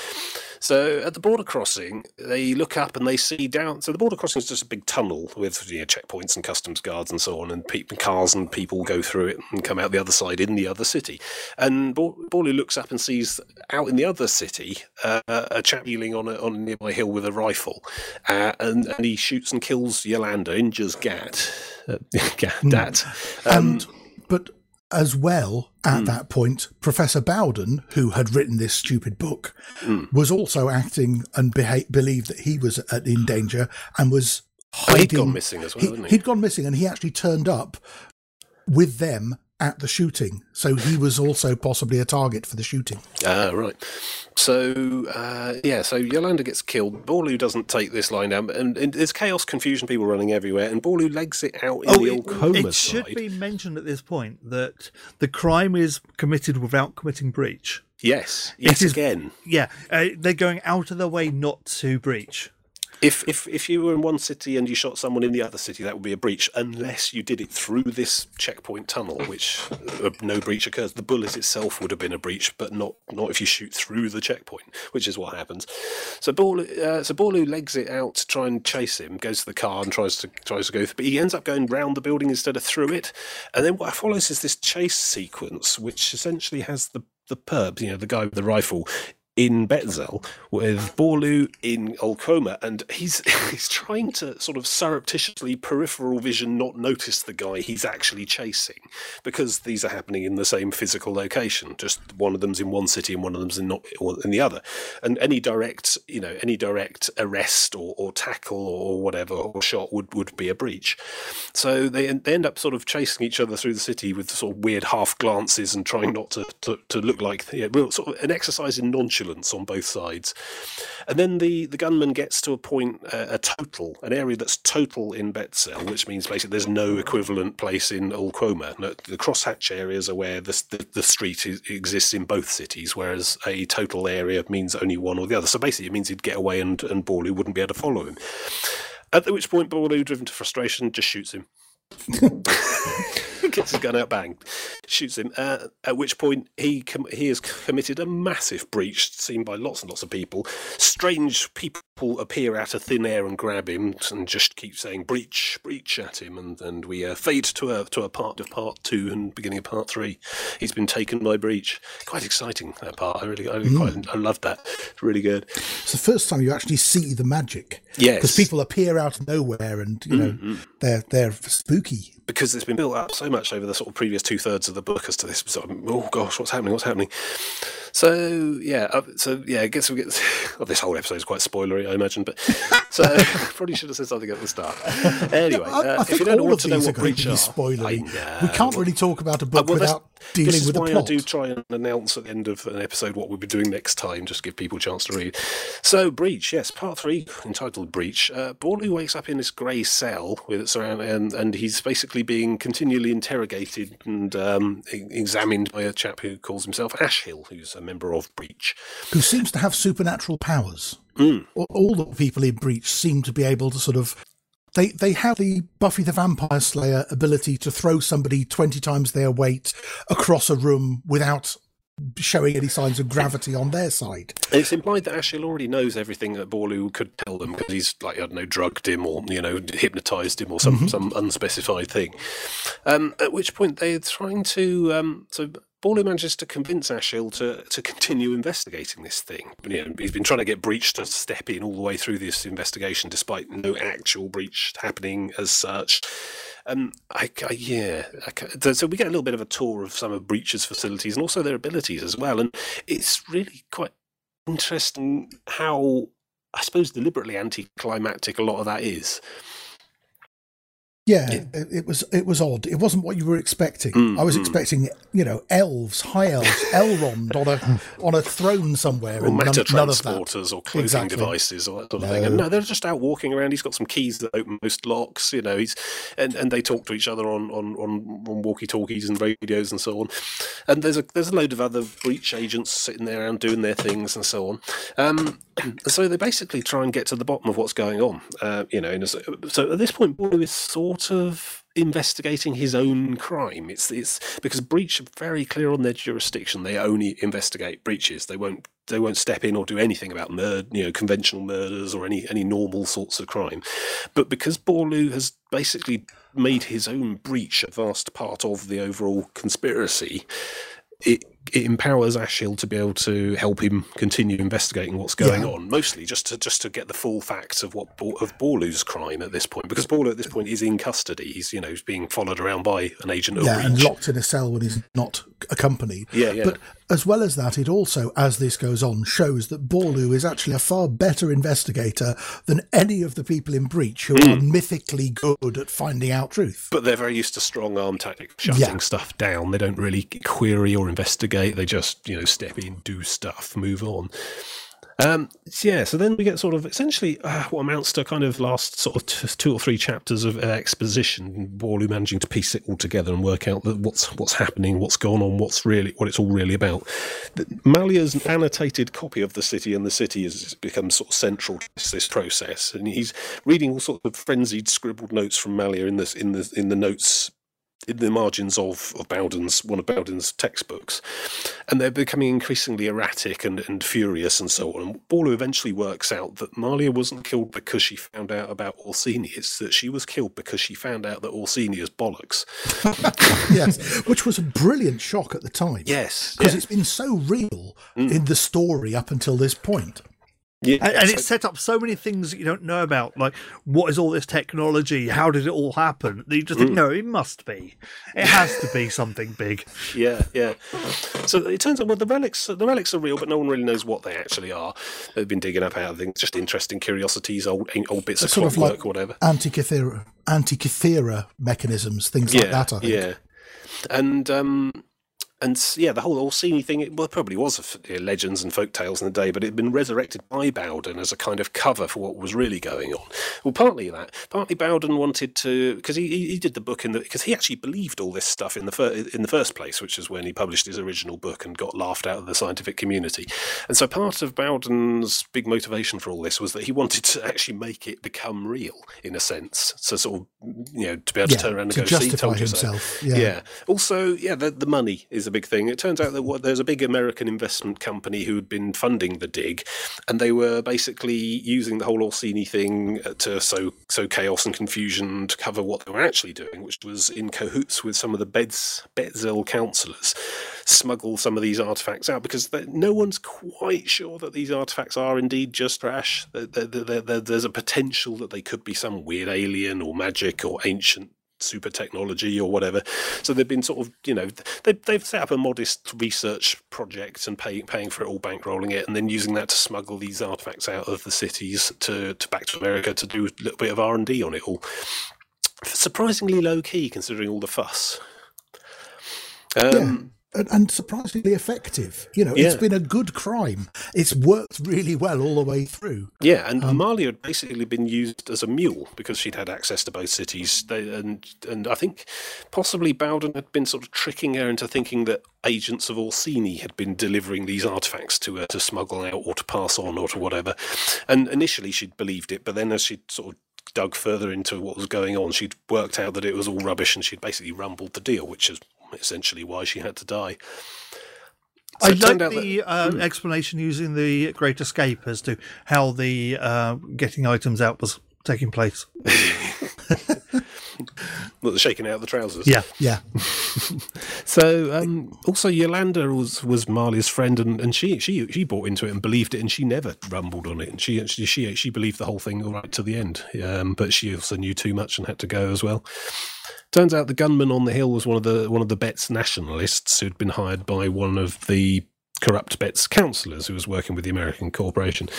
So at the border crossing, they look up and they see down. So the border crossing is just a big tunnel with you know, checkpoints and customs guards and so on, and pe- cars and people go through it and come out the other side in the other city. And Bor- Borlu looks up and sees out in the other city uh, a chap kneeling on a, on a nearby hill with a rifle, uh, and and he shoots and kills Yolanda, injures Gat, uh, *laughs* Gat. Um, And but as well at Hmm. that point, Professor Bowden, who had written this stupid book, Hmm. was also acting and beha- believed that he was at, in danger and was Oh, he'd hiding. gone missing as well, he, hadn't he? He'd gone missing, and he actually turned up with them at the shooting. So he was also possibly a target for the shooting. Ah, right. So, uh, yeah, so Yolanda gets killed. Borlu doesn't take this line down, and, and there's chaos, confusion, people running everywhere, and Borlu legs it out in the it, Ul Qoma Oh, it should side. be mentioned at this point that the crime is committed without committing breach. Yes, yes, again. Yeah, uh, they're going out of their way not to breach. If, if if you were in one city and you shot someone in the other city, that would be a breach, unless you did it through this checkpoint tunnel, which uh, no breach occurs. The bullet itself would have been a breach, but not not if you shoot through the checkpoint, which is what happens. So Borlu, uh, so legs it out to try and chase him, goes to the car and tries to tries to go, but he ends up going round the building instead of through it. And then what follows is this chase sequence, which essentially has the the perp, you know, the guy with the rifle, in Besźel with Borlu in Ul Qoma, and he's *laughs* he's trying to sort of surreptitiously peripheral vision not notice the guy he's actually chasing because these are happening in the same physical location. Just one of them's in one city and one of them's in not in the other. And any direct, you know, any direct arrest or, or tackle or whatever or shot would, would be a breach. So they they end up sort of chasing each other through the city with sort of weird half glances and trying not to to, to look like well, sort of an exercise in nonchalance on both sides. And then the, the gunman gets to a point, uh, a total, an area that's total in Besźel, which means basically there's no equivalent place in Ul Qoma. No, the crosshatch areas are where the, the, the street is, exists in both cities, whereas a total area means only one or the other. So basically, it means he'd get away and, and Borlu wouldn't be able to follow him. At which point, Borlu, driven to frustration, just shoots him. *laughs* *laughs* Gets his gun out, bang, shoots him. Uh, at which point he com- he has committed a massive breach, seen by lots and lots of people. Strange people appear out of thin air and grab him, and just keep saying "breach, breach" at him, and and we uh, fade to a to a part of part two and beginning of part three. He's been taken by breach. Quite exciting that part. I really, I really quite, I loved that. It's really good. It's the first time you actually see the magic. Yes. Because people appear out of nowhere and, you know, they're they're spooky. Because it's been built up so much over the sort of previous two thirds of the book as to this sort of oh gosh what's happening what's happening so yeah uh, so yeah it gets we get *laughs* well, this whole episode is quite spoilery I imagine but *laughs* so *laughs* probably should have said something at the start anyway I, uh, I if think you don't all want of to know what going breach to be are, spoilery. We can't really talk about a Uh, book well, without dealing this is with the why plot. I do try and announce at the end of an episode what we'll be doing next time, just to give people a chance to read. So, Breach, yes, part three, entitled Breach. Uh, Borlu wakes up in this grey cell with surround, and, and he's basically being continually interrogated and um, e- examined by a chap who calls himself Ashil, who's a member of Breach. who seems to have supernatural powers. Mm. All- the people in Breach seem to be able to sort of. They, they have the Buffy the Vampire Slayer ability to throw somebody 20 times their weight across a room without showing any signs of gravity on their side. And it's implied that Ashil already knows everything that Borlu could tell them because he's like I don't know drugged him or you know hypnotized him or some some unspecified thing. Um, at which point they're trying to um, so Borlu manages to convince Ashil to, to continue investigating this thing. You know, he's been trying to get Breach to step in all the way through this investigation, despite no actual breach happening as such. Um, I, I, yeah, I, so we get a little bit of a tour of some of Breach's facilities and also their abilities as well, and it's really quite interesting how I suppose deliberately anticlimactic a lot of that is. Yeah, yeah, It, was it was odd. It wasn't what you were expecting. Mm, I was mm. expecting, you know, elves, high elves, *laughs* Elrond on a on a throne somewhere, or matter none, transporters, or clothing exactly. devices, or that sort of no. thing. And no, they're just out walking around. He's got some keys that open most locks. You know, he's and, and they talk to each other on on, on, on walkie talkies and radios and so on. And there's a there's a load of other breach agents sitting there and doing their things and so on. Um, *clears throat* so they basically try and get to the bottom of what's going on. Uh, you know, a, so at this point, Borlu is sort sort of investigating his own crime. It's it's because breach are very clear on their jurisdiction. They only investigate breaches. They won't they won't step in or do anything about murder, you know, conventional murders or any any normal sorts of crime. But because Borlu has basically made his own breach a vast part of the overall conspiracy, it it empowers Ashil to be able to help him continue investigating what's going yeah. on, mostly just to just to get the full facts of what of Borlu's crime at this point, because Borlu at this point is in custody. He's you know he's being followed around by an agent of yeah, Reach. and locked in a cell when he's not accompanied. Yeah, yeah. But as well as that, it also, as this goes on, shows that Borlu is actually a far better investigator than any of the people in Breach who mm. are mythically good at finding out truth. But they're very used to strong arm tactics, shutting yeah. stuff down. They don't really query or investigate. They just you know step in, do stuff, move on. Um, yeah, so then we get sort of essentially uh, what amounts to kind of last sort of t- two or three chapters of uh, exposition, Borlu managing to piece it all together and work out that what's what's happening, what's going on, what's really what it's all really about. Mahalia's annotated copy of the city and the city has become sort of central to this process, and he's reading all sorts of frenzied scribbled notes from Mahalia in this in the in the notes in the margins of, of Bowden's one of Bowden's textbooks, and they're becoming increasingly erratic and, and furious and so on. And Borlu eventually works out that Mahalia wasn't killed because she found out about Orciny; it's that she was killed because she found out that Orciny is bollocks. *laughs* yes, which was a brilliant shock at the time. Yes, because yeah. it's been so real mm. in the story up until this point. Yeah, and, and it's set up so many things that you don't know about, like what is all this technology? How did it all happen? You just think, mm. no, it must be. It has to be something big. *laughs* Yeah, yeah. So it turns out, well, the relics, the relics are real, but no one really knows what they actually are. They've been digging up out of things, just interesting curiosities, old old bits of clockwork, like or whatever. Antikythera, antikythera mechanisms, things like that. I think. Yeah, and um, and yeah, the whole Orciny thing, it, well, it probably was a, legends and folk tales in the day, but it had been resurrected by Bowden as a kind of cover for what was really going on. Well, partly that, partly Bowden wanted to, because he, he did the book in the, because he actually believed all this stuff in the, fir, in the first place, which is when he published his original book and got laughed out of the scientific community. And so part of Bowden's big motivation for all this was that he wanted to actually make it become real, in a sense. So sort of, you know, to be able to turn around and go, see, told himself. So. Yeah. yeah. Also, yeah, the, the money is a big thing. It turns out that what, there's a big American investment company who had been funding the dig, and they were basically using the whole Orciny thing uh, to sow, sow chaos and confusion to cover what they were actually doing, which was in cahoots with some of the Beds, Besźel councillors, smuggle some of these artifacts out because no one's quite sure that these artifacts are indeed just trash. there's a potential that they could be some weird alien or magic or ancient super technology or whatever. So they've been sort of, you know, they, they've set up a modest research project and pay, paying for it all, bankrolling it, and then using that to smuggle these artifacts out of the cities to, to back to America to do a little bit of R and D on it all. Surprisingly low key considering all the fuss. Um, and surprisingly effective. You know, yeah. it's been a good crime. It's worked really well all the way through. Yeah, and um, Mahalia had basically been used as a mule because she'd had access to both cities. They, and and I think possibly Bowden had been sort of tricking her into thinking that agents of Orciny had been delivering these artifacts to her to smuggle out or to pass on or to whatever. And initially she'd believed it, but then as she'd sort of dug further into what was going on, she'd worked out that it was all rubbish and she'd basically rumbled the deal, which is essentially why she had to die. So I like the that, uh, mm. explanation using the Great Escape as to how the uh, getting items out was taking place. *laughs* Well, shaking out the trousers. Yeah. Yeah. *laughs* So um, also Yolanda was was Mahalia's friend, and, and she she she bought into it and believed it, and she never rumbled on it, and she she she, she believed the whole thing all right to the end. Um, but she also knew too much and had to go as well. Turns out the gunman on the hill was one of the one of the Betts nationalists who'd been hired by one of the corrupt Betts councillors who was working with the American corporation.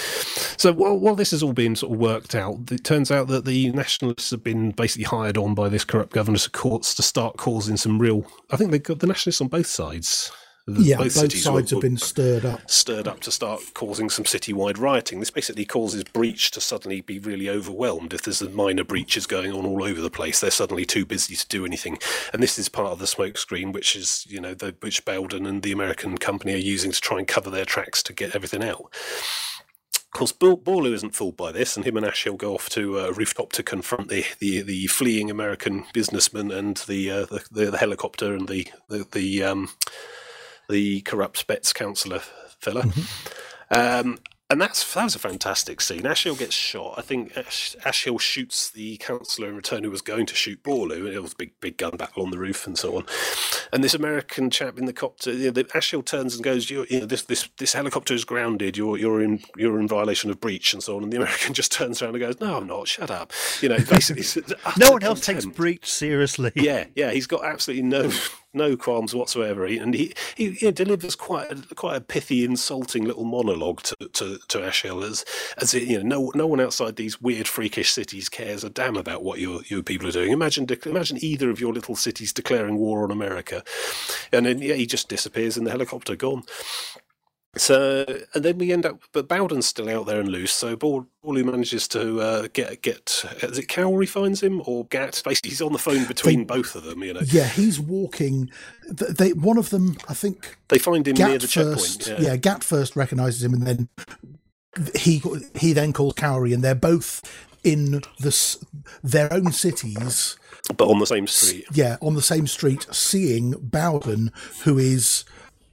So while, while this has all been sort of worked out, it turns out that the nationalists have been basically hired on by this corrupt governors of courts to start causing some real. I think they got the nationalists on both sides. The- Yeah. Both, were- sides have been stirred up. stirred up to start causing some citywide rioting. This basically causes breach to suddenly be really overwhelmed. If there's a minor breaches going on all over the place, they're suddenly too busy to do anything. And this is part of the smokescreen, which is you know the, which Bowden and the American company are using to try and cover their tracks to get everything out. Of course, Borlu isn't fooled by this, and him and Ashil go off to a rooftop to confront the, the, the fleeing American businessman and the, uh, the, the the helicopter and the the, the um, the corrupt Betts councillor fella. Um, and that's that was a fantastic scene. Ashil gets shot. I think Ash, Ashil shoots the councillor in return who was going to shoot Borlu. It was a big, big gun battle on the roof and so on. And this American chap in the copter, you know, the, Ashil turns and goes, you know, "This this this helicopter is grounded. You're you're in you're in violation of breach and so on." And the American *laughs* just turns around and goes, "No, I'm not. Shut up." You know, basically, *laughs* No one else takes breach seriously. Yeah, yeah, he's got absolutely no *laughs* no qualms whatsoever, and he he, he delivers quite a, quite a pithy, insulting little monologue to to, to Ashil as as it, you know no no one outside these weird freakish cities cares a damn about what your you people are doing. Imagine dec- imagine either of your little cities declaring war on America, and then yeah, he just disappears in the helicopter, gone. So and then we end up, but Bowden's still out there and loose. So Ball, Borlu manages to uh, get get. Is it Corwi finds him or Gat? Basically, he's on the phone between both of them. You know, Yeah, he's walking. th- They one of them, I think, they find him near Gat the first. checkpoint. Yeah. Gat first recognizes him, and then he he then calls Corwi, and they're both in the their own cities. but on the same street. Yeah, on the same street, seeing Bowden, who is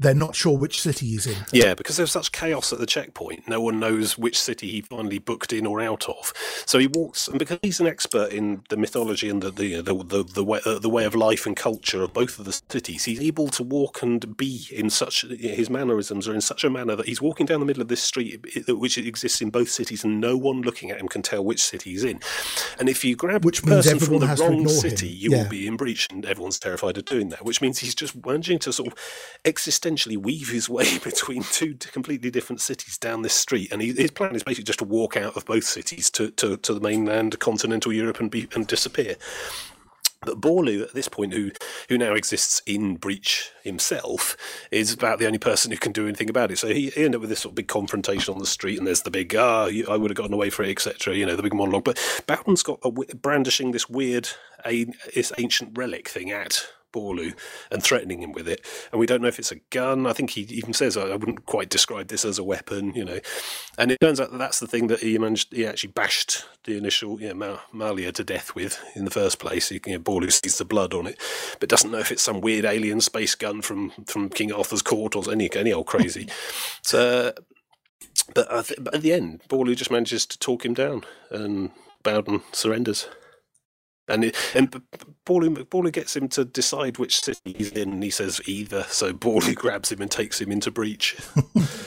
they're not sure which city he's in. Yeah, because there's such chaos at the checkpoint, no one knows which city he finally booked in or out of. So he walks, and because he's an expert in the mythology and the the the, the, the way uh, the way of life and culture of both of the cities, he's able to walk and be in such his mannerisms are in such a manner that he's walking down the middle of this street, which exists in both cities, and no one looking at him can tell which city he's in. And if you grab Which means person from the wrong ignore him. city, you Yeah. will be in breach, and everyone's terrified of doing that. Which means he's just managing to sort of existentially weave his way *laughs* between two completely different cities down this street. And he, his plan is basically just to walk out of both cities to, to, to the mainland, continental Europe, and be and disappear. But Borlu, at this point, who who now exists in breach himself, is about the only person who can do anything about it. So he, he ended up with this sort of big confrontation on the street, and there's the big ah, you, I would have gotten away for it, etc. You know, the big monologue. But Bowden's got a, brandishing this weird, a, this ancient relic thing at Borlu and threatening him with it. And we don't know if it's a gun. I think he even says, I I wouldn't quite describe this as a weapon, you know. And it turns out that that's the thing that he managed, he actually bashed the initial you know, Mahalia to death with in the first place. You know, Borlu sees the blood on it, but doesn't know if it's some weird alien space gun from, from King Arthur's court or any, any old crazy. *laughs* so, but, I th- but at the end, Borlu just manages to talk him down and Bowden surrenders. And it, and Borlu, Borlu gets him to decide which city he's in, and he says either. So Borlu *laughs* grabs him and takes him into breach.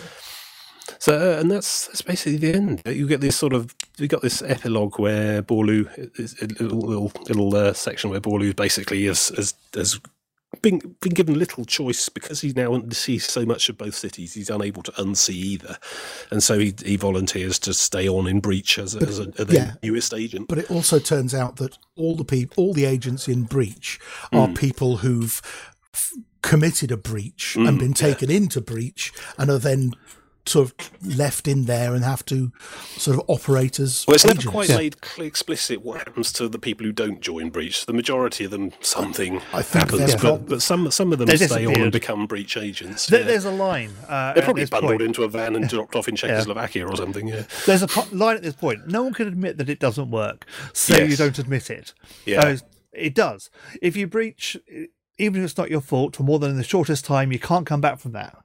*laughs* so, uh, and that's that's basically the end. You get this sort of you got this epilogue where Borlu is a little little, little uh, section where Borlu basically has has, has been been given little choice because he now sees so much of both cities. He's unable to unsee either, and so he he volunteers to stay on in breach as a, as a, yeah. newest agent. But it also turns out that all the people, all the agents in breach, are Hmm. people who've f- committed a breach Hmm, and been taken into breach, and are then sort of left in there and have to sort of operate as Well, it's never quite Yeah. made explicit what happens to the people who don't join breach. The majority of them, something I think happens, but, but some some of them They stay on and become breach agents. There- yeah. There's a line. Uh, They're probably bundled point. into a van and dropped off in Czechoslovakia or something. Yeah, There's a po- line at this point. No one can admit that it doesn't work, so you don't admit it. Yeah. Uh, it does. If you breach, even if it's not your fault, for more than the shortest time, you can't come back from that.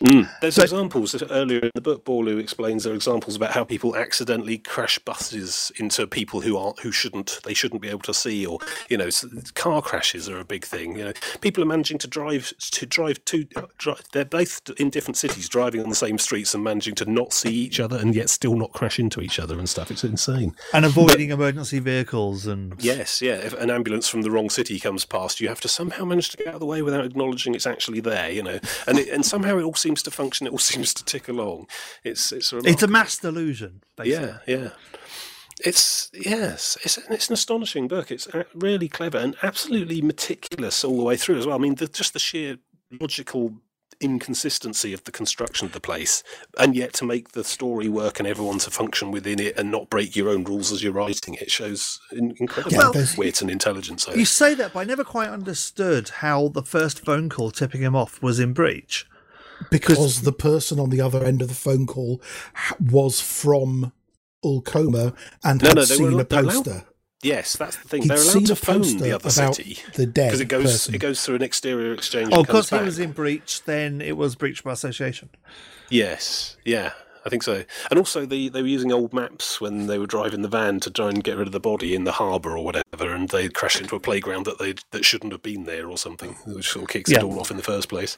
Mm. There's examples earlier in the book. Borlu explains there are examples about how people accidentally crash buses into people who aren't who shouldn't they shouldn't be able to see, or you know, car crashes are a big thing. You know, people are managing to drive to drive to drive, they're both in different cities, driving on the same streets and managing to not see each other and yet still not crash into each other and stuff. It's insane. And avoiding but, emergency vehicles and yes, yeah. If an ambulance from the wrong city comes past, you have to somehow manage to get out of the way without acknowledging it's actually there. You know, and it, and somehow it all seems to function. It all *laughs* seems to tick along. It's it's a it's a mass delusion. Basically. Yeah, yeah. It's yes, it's it's an astonishing book. It's really clever and absolutely meticulous all the way through as well. I mean, the, just the sheer logical inconsistency of the construction of the place, and yet to make the story work and everyone to function within it and not break your own rules as you're writing it shows incredible yeah, wit and intelligence. You say that, but I never quite understood how the first phone call tipping him off was in breach. Because the person on the other end of the phone call was from Ul Qoma and no, had no, seen were, a poster. Yes, that's the thing. He'd They're allowed to phone the other city the dead because it goes person. it goes through an exterior exchange. Oh, because he was in breach, then it was breach by association. Yes, yeah. I think so. And also, the, they were using old maps when they were driving the van to try and get rid of the body in the harbour or whatever, and they crashed into a playground that they that shouldn't have been there or something, which sort of kicks yeah. it all off in the first place.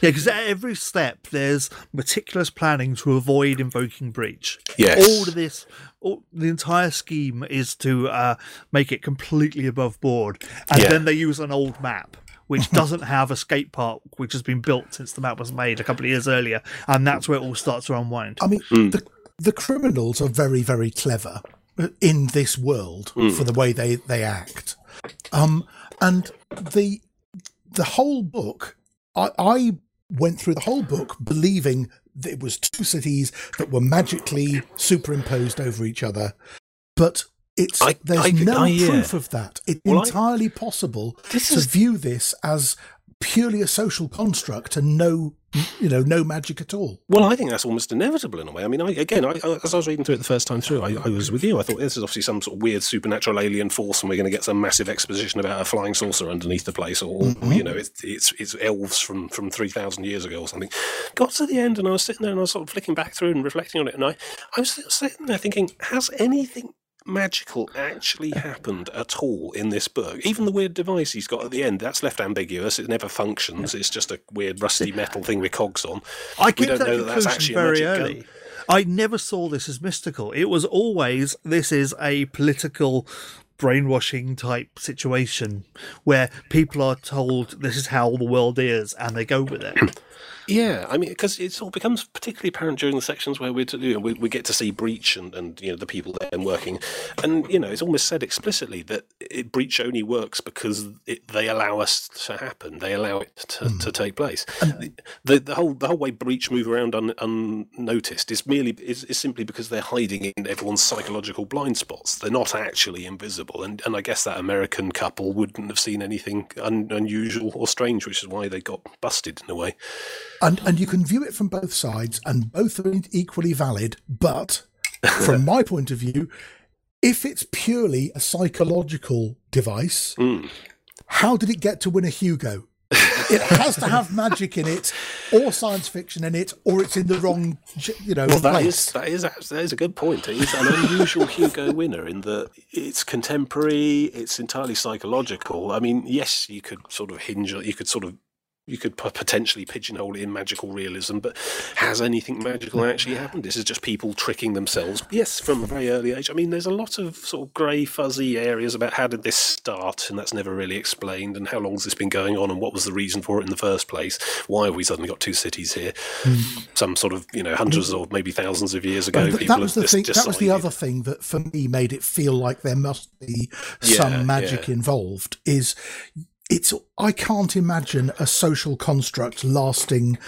Yeah, because at every step there's meticulous planning to avoid invoking breach. Yes. All of this, all, the entire scheme is to uh, make it completely above board, and yeah. then they use an old map which *laughs* doesn't have a skate park, which has been built since the map was made a couple of years earlier, and that's where it all starts to unwind. I mean, mm. the the criminals are very very clever in this world mm. for the way they they act, um, and the the whole book, I, I went through the whole book believing that it was two cities that were magically superimposed over each other, but it's I, there's I, no I, proof of that. It's well, entirely possible to is... view this as purely a social construct and no you know no magic at all. Well i think that's almost inevitable in a way. I mean I, again I, as i was reading through it the first time through I, I, was with you. I thought this is obviously some sort of weird supernatural alien force and we're going to get some massive exposition about a flying saucer underneath the place or mm-hmm. you know it's, it's, it's elves from from 3000 years ago or something. Got to the end and i was sitting there and i was sort of flicking back through and reflecting on it and i i was sitting there thinking has anything magical actually happened at all in this book. Even the weird device he's got at the end, that's left ambiguous. It never functions. It's just a weird rusty metal thing with cogs on. I we don't that know that that's actually very early. Gun. I never saw this as mystical. It was always this is a political brainwashing type situation where people are told this is how the world is and they go with it. Yeah, I mean, because it all becomes particularly apparent during the sections where we, you know, we, we get to see Breach and, and you know the people there and working, and you know it's almost said explicitly that it, Breach only works because it, they allow us to happen. They allow it to, mm. to take place. The, the, the, whole the whole way Breach move around un, unnoticed is merely is, is simply because they're hiding in everyone's psychological blind spots. They're not actually invisible, and and I guess that American couple wouldn't have seen anything un, unusual or strange, which is why they got busted in a way and and you can view it from both sides, and both are equally valid. But from *laughs* my point of view, if it's purely a psychological device, mm. how did it get to win a Hugo? it has to have magic in it, or science fiction in it, or it's in the wrong, you know, well, that place. Is, that is that is a good point. It's an unusual Hugo winner in that it's contemporary, it's entirely psychological. I mean, yes, you could sort of hinge, you could sort of you could potentially pigeonhole it in magical realism, but has anything magical actually happened? This is just people tricking themselves. Yes, from a very early age. I mean, there's a lot of sort of grey, fuzzy areas about how did this start, and that's never really explained, and how long has this been going on, and what was the reason for it in the first place? Why have we suddenly got two cities here? Mm. Some sort of, you know, hundreds or maybe thousands of years ago. that was the thing. That was the other thing that for me made it feel like there must be yeah, some magic yeah. involved. Is it's I can't imagine a social construct lasting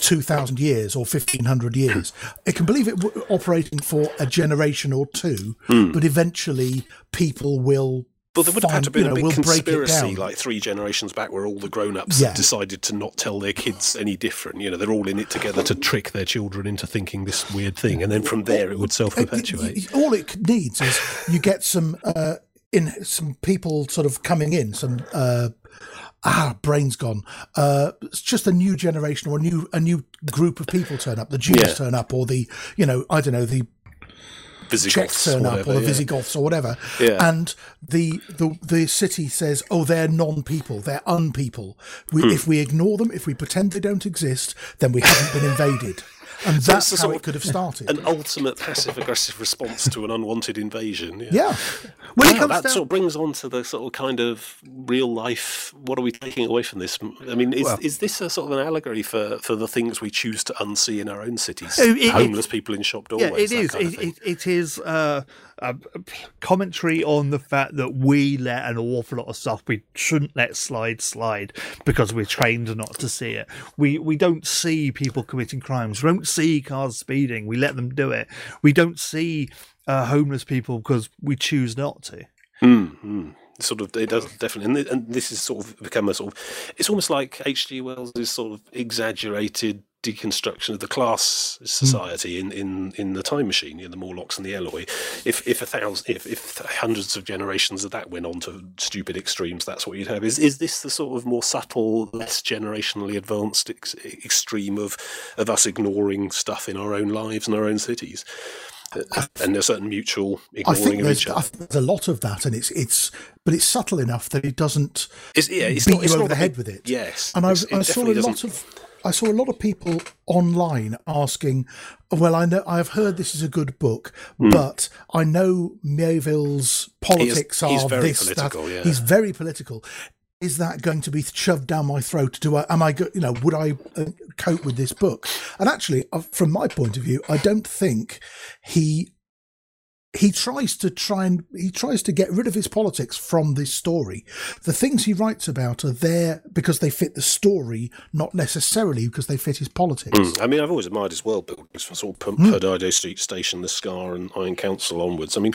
2000 years or 1500 years. I can believe it w- operating for a generation or two, mm. but eventually people will. But there would have had to be you know, a big we'll conspiracy like three generations back where all the grown ups yeah. decided to not tell their kids any different. You know, they're all in it together to trick their children into thinking this weird thing. And then from there, it would self perpetuate. All it needs is you get some. Uh, in some people sort of coming in, some uh, ah, brain's gone. Uh, it's just a new generation or a new a new group of people turn up. The Jews Yeah. turn up, or the you know I don't know the Visigoths, Czechs turn up, or the yeah. Visigoths, or whatever. Yeah. And the the the city says, oh, they're non-people, they're unpeople. We, Hmm. If we ignore them, if we pretend they don't exist, then we haven't been invaded. And that's the how it could have started. An ultimate passive aggressive response to an unwanted invasion. yeah. When it Wow, comes that down, sort of brings on to the sort of kind of real life. What are we taking away from this? I mean, is, is this a sort of an allegory for, for the things we choose to unsee in our own cities? Oh, it- it- Homeless people in shop doorways. yeah, it that is. It, it, it is uh, a commentary on the fact that we let an awful lot of stuff we shouldn't let slide slide because we're trained not to see it. We we don't see people committing crimes. We don't see cars speeding. We let them do it. We don't see uh, homeless people because we choose not to. Mm, mm. Sort of, it does definitely, and, this is sort of become a sort of. It's almost like H.G. Wells' sort of exaggerated deconstruction of the class society in, in, in the Time Machine, you know, the Morlocks and the Eloi. If if a thousand, if, if hundreds of generations of that went on to stupid extremes, that's what you'd have. Is is this the sort of more subtle, less generationally advanced ex- extreme of of us ignoring stuff in our own lives and our own cities? Uh, and a certain mutual ignoring of there's, each I other. think there's a lot of that, and it's it's, but it's subtle enough that it doesn't It's, yeah, it's beat not, it's you over the head with it. Yes, And I, I saw a lot of I saw a lot of people online asking, "Well, I know I've heard this is a good book, but I know Miéville's politics he's are very this political, that yeah. he's very political." Is that going to be shoved down my throat? Do I, am I, go, you know, would I uh, cope with this book? And actually, uh, from my point of view, I don't think he he tries to try and he tries to get rid of his politics from this story. The things he writes about are there because they fit the story, not necessarily because they fit his politics. Mm. I mean, I've always admired his world buildings from sort of. P- Perdido Street Station, the Scar, and Iron Council onwards. I mean,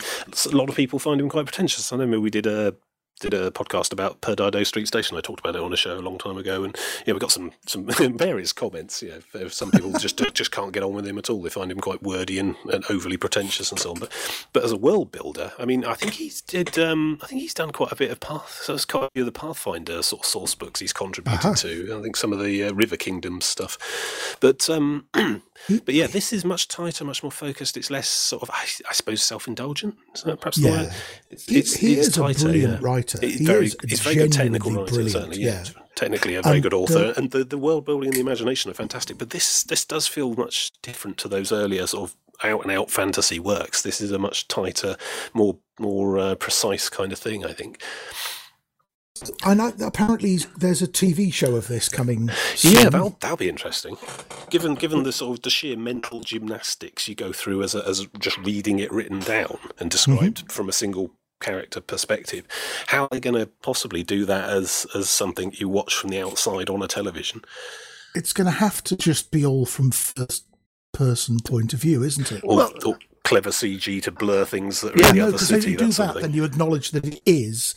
a lot of people find him quite pretentious. I know we did a did a podcast about Perdido Street Station. I talked about it on a show a long time ago, and yeah, we got some some *laughs* various comments. You know, some people just *laughs* just can't get on with him at all. They find him quite wordy and, and overly pretentious and so on. But but as a world builder, I mean, I think he's did. Um, I think he's done quite a bit of path. So it's quite a few of the Pathfinder sort of source books he's contributed to. I think some of the uh, River Kingdom stuff. But um, *clears throat* but yeah, this is much tighter, much more focused. It's less sort of, I, I suppose, self-indulgent. Is that perhaps the word? It's, He- it's, he it's is a tighter, brilliant yeah. writer. He's He very, is he's very good technical writer, brilliant, certainly. Yeah. yeah. Technically, a very And, good author, uh, and the, the world building and the imagination are fantastic. But this this does feel much different to those earlier sort of out and out fantasy works. This is a much tighter, more more uh, precise kind of thing. I think. I know apparently there's a TV show of this coming. Soon. Yeah, that'll, that'll be interesting. Given given the sort of the sheer mental gymnastics you go through as a, as just reading it written down and described mm-hmm. from a single character perspective, how are they going to possibly do that as as something you watch from the outside on a television? it's going to have to just be all from first person point of view, isn't it? Or, or clever CG to blur things that are Yeah, in the no, other because if you do that sort that, of then you acknowledge that it is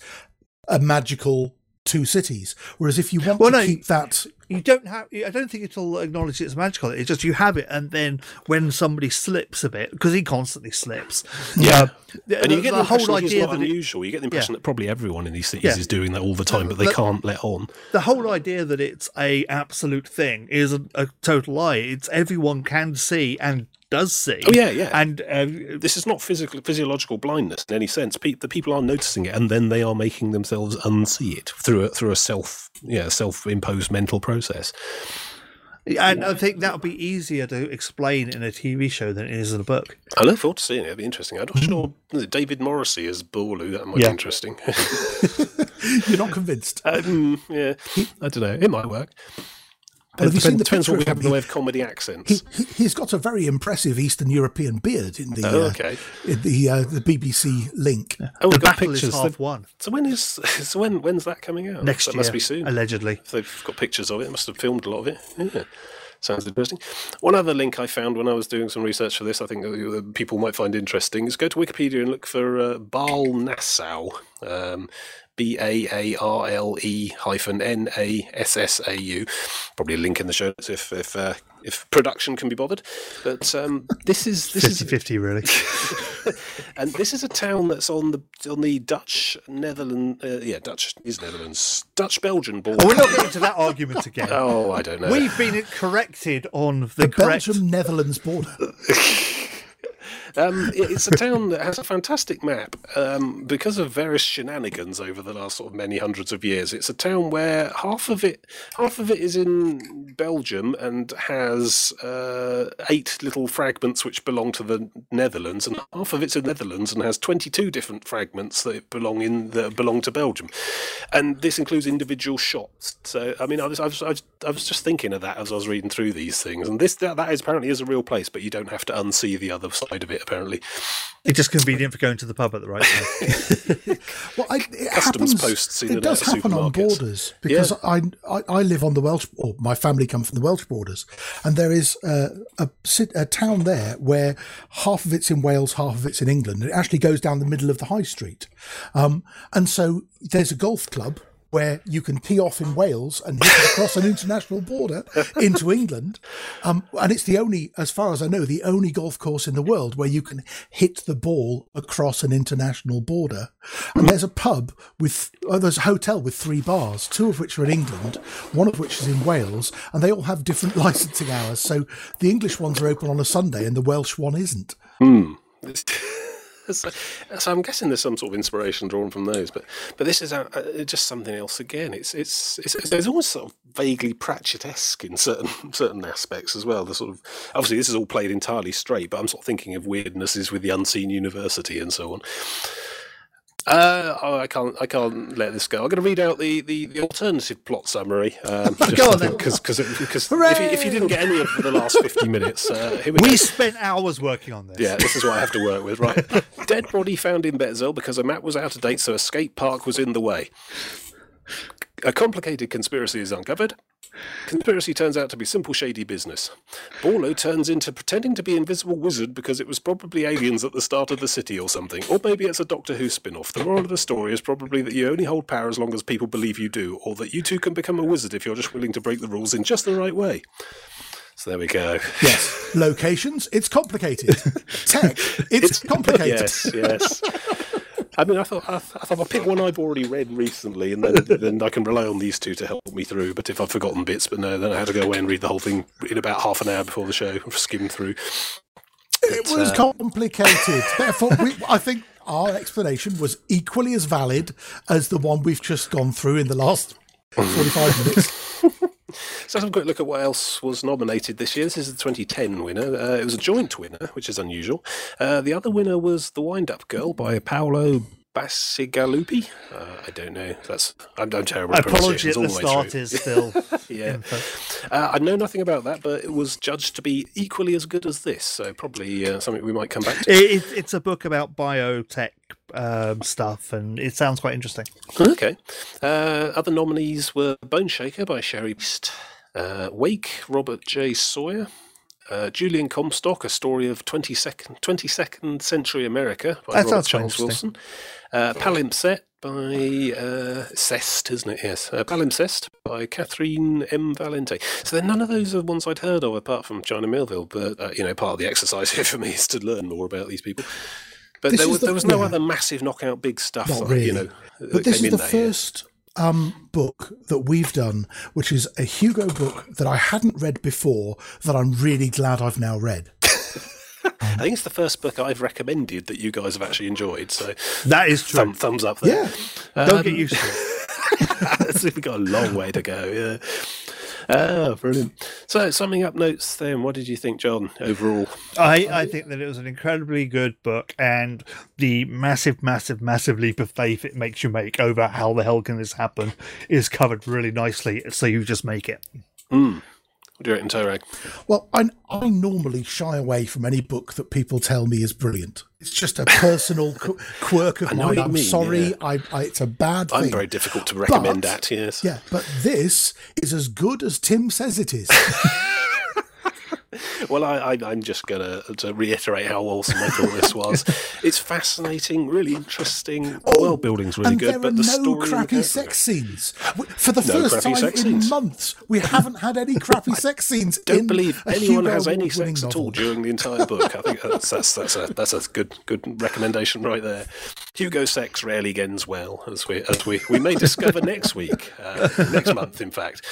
a magical two cities. Whereas if you want Well, to no, keep that, You don't have. I don't think it'll acknowledge it's magical. It's just you have it, and then when somebody slips a bit, because he constantly slips. Yeah. uh, the, And you get the, the whole impression he's idea not that it, unusual. You get the impression that probably everyone in these cities Yeah. is doing that all the time, but they But- can't let on. the whole idea that it's a absolute thing is a, a total lie. It's everyone can see and does see. Oh, yeah, yeah. And uh, this is not physical physiological blindness in any sense. Pe- the people are noticing it, and then they are making themselves unsee it through a, through a self yeah self imposed mental process. and I think that would be easier to explain in a TV show than it is in a book. I look forward to seeing it. It'll be interesting. I'm not sure David Morrissey as Borlu. That might Yeah. be interesting. *laughs* *laughs* you're not convinced. um, yeah, I don't know. It might work. Well, have you seen the depends picture what we of have in the way of comedy accents. He, he, he's got a very impressive Eastern European beard in the Oh, uh, in the uh, the BBC link. Oh, The we've got battle is pictures. half won So when is *laughs* so when when's that coming out? next that year. must be soon. allegedly. If they've got pictures of it, must have filmed a lot of it. Yeah. Sounds interesting. One other link I found when I was doing some research for this, I think uh, people might find interesting, is go to Wikipedia and look for uh, Baarle-Nassau. Um, B A A R L E hyphen N A S S A U. Probably a link in the show notes if if uh, if production can be bothered. But um, this is this 50 is 50, really. *laughs* and this is a town that's on the on the Dutch Netherlands, uh, yeah, Dutch is Netherlands, Dutch Belgian border. Oh, we're not getting to that argument again. *laughs* Oh, I don't know. We've been corrected on the, The correct. Belgium Netherlands border. *laughs* Um, it's a town that has a fantastic map um, because of various shenanigans over the last sort of many hundreds of years. It's a town where half of it, half of it is in Belgium and has uh, eight little fragments which belong to the Netherlands, and half of it's in Netherlands and has twenty-two different fragments that belong in that belong to Belgium, and this includes individual shots. So, I mean, I was, I was, I was, I was just thinking of that as I was reading through these things, and this that, that is apparently is a real place, but you don't have to unsee the other side of it. Apparently, It's just convenient for going to the pub at the right time. *laughs* Well, I, it *laughs* Customs happens, posts it does happen on borders because I, I I live on the Welsh, or my family come from the Welsh borders, and there is a, a a town there where half of it's in Wales, half of it's in England. It actually goes down the middle of the high street, um, and so there's a golf club where you can tee off in Wales and hit it across an international border into England. Um, and it's the only, as far as I know, the only golf course in the world where you can hit the ball across an international border. And there's a pub with, oh, there's a hotel with three bars, two of which are in England, one of which is in Wales, and they all have different *laughs* licensing hours. So the English ones are open on a Sunday and the Welsh one isn't. *laughs* so, so I'm guessing there's some sort of inspiration drawn from those, but but this is uh, uh, just something else again. It's it's it's, it's almost sort of vaguely Pratchett-esque in certain *laughs* certain aspects as well. The sort of obviously this is all played entirely straight, but I'm sort of thinking of weirdnesses with the unseen university and so on. Uh, oh, I can't. I can't let this go. I'm going to read out the, the, the alternative plot summary. Um, *laughs* Go on then. *laughs* because because if, you- if you didn't get any of the last 50 minutes, uh, here we, go. we spent hours working on this. Yeah, this is what I have to work with, right? *laughs* Dead body found in Besźel because a map was out of date, so a skate park was in the way. A complicated conspiracy is uncovered. Conspiracy turns out to be simple, shady business. Borlu turns into pretending to be invisible wizard because it was probably aliens at the start of the city or something. Or maybe it's a Doctor Who spin off. The moral of the story is probably that you only hold power as long as people believe you do, or that you too can become a wizard if you're just willing to break the rules in just the right way. So there we go. Yes. Locations, it's complicated. *laughs* Tech, it's, complicated. *laughs* Yes, yes. I mean, I thought I, I thought I'll pick one I've already read recently, and then *laughs* then I can rely on these two to help me through. But if I've forgotten bits, but no, then I had to go away and read the whole thing in about half an hour before the show, *laughs* skim through. It was uh, complicated. *laughs* Therefore, we, I think our explanation was equally as valid as the one we've just gone through in the last 45 minutes. So let's have a quick look at what else was nominated this year. This is the 2010 winner. Uh, it was a joint winner, which is unusual. Uh, the other winner was The Wind Up Girl by Paolo Bacigalupi. Uh, I don't know. That's I'm, I'm terrible. at Apology at the way start through. is still. *laughs* Yeah. Uh, I know nothing about that, but it was judged to be equally as good as this, so probably uh, something we might come back to. It, it's a book about biotech um, stuff, and it sounds quite interesting. Okay. Uh, other nominees were Bone Shaker by Cherie Priest, uh, Wake, Robert J. Sawyer, uh, Julian Comstock, A Story of 22nd, 22nd Century America by That Robert Charles. Wilson, uh, Palimpsest by uh, Cest, isn't it? Yes. Uh, Palimpsest by Catherynne M. Valente. So then none of those are ones I'd heard of apart from China Miéville, but, uh, you know, part of the exercise *laughs* here for me is to learn more about these people. But there was, the- there was no yeah. other massive knockout big stuff, Not that, really. you know, But this is the first um, book that we've done, which is a Hugo book that I hadn't read before, that I'm really glad I've now read. *laughs* I think it's the first book I've recommended that you guys have actually enjoyed. So That is true. thumb, thumbs up there. Yeah. Don't get used to it. *laughs* so we've got a long way to go. Yeah. Ah, brilliant. So, summing up notes then, what did you think, John, overall? I, I think that it was an incredibly good book, and the massive, massive, massive leap of faith it makes you make over how the hell can this happen is covered really nicely. So you just make it. What do you reckon, Torag? Well, I, I normally shy away from any book that people tell me is brilliant. It's just a personal qu- *laughs* quirk of mine. I'm mean, sorry. yeah. I, I, it's a bad I'm thing. very difficult to recommend But- that, yes. Yeah, but this is as good as Tim says it is. *laughs* well, I, I, I'm just going to to reiterate how awesome I thought this was. *laughs* It's fascinating, really interesting. world building's really Oh, and good, there but are the no story and the crappy sex scenes. For the No first time in scenes. months, we haven't had any *laughs* crappy sex scenes. Don't in believe anyone has any sex at all during the entire book. I think that's that's that's a that's a good good recommendation right there. Hugo sex rarely ends well, as we as we, we may discover next week, uh, next month, in fact.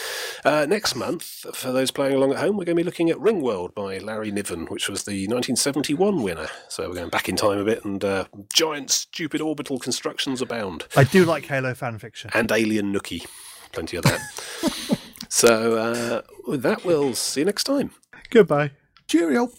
Uh, next month, for those playing along at home, we're going to be looking at Ringworld by Larry Niven, which was the 1971 winner. So we're going back in time a bit, and uh, giant, stupid orbital constructions abound, I do like Halo fan fiction. and alien nookie, plenty of that. *laughs* so uh, with that, we'll see you next time. Goodbye. Cheerio.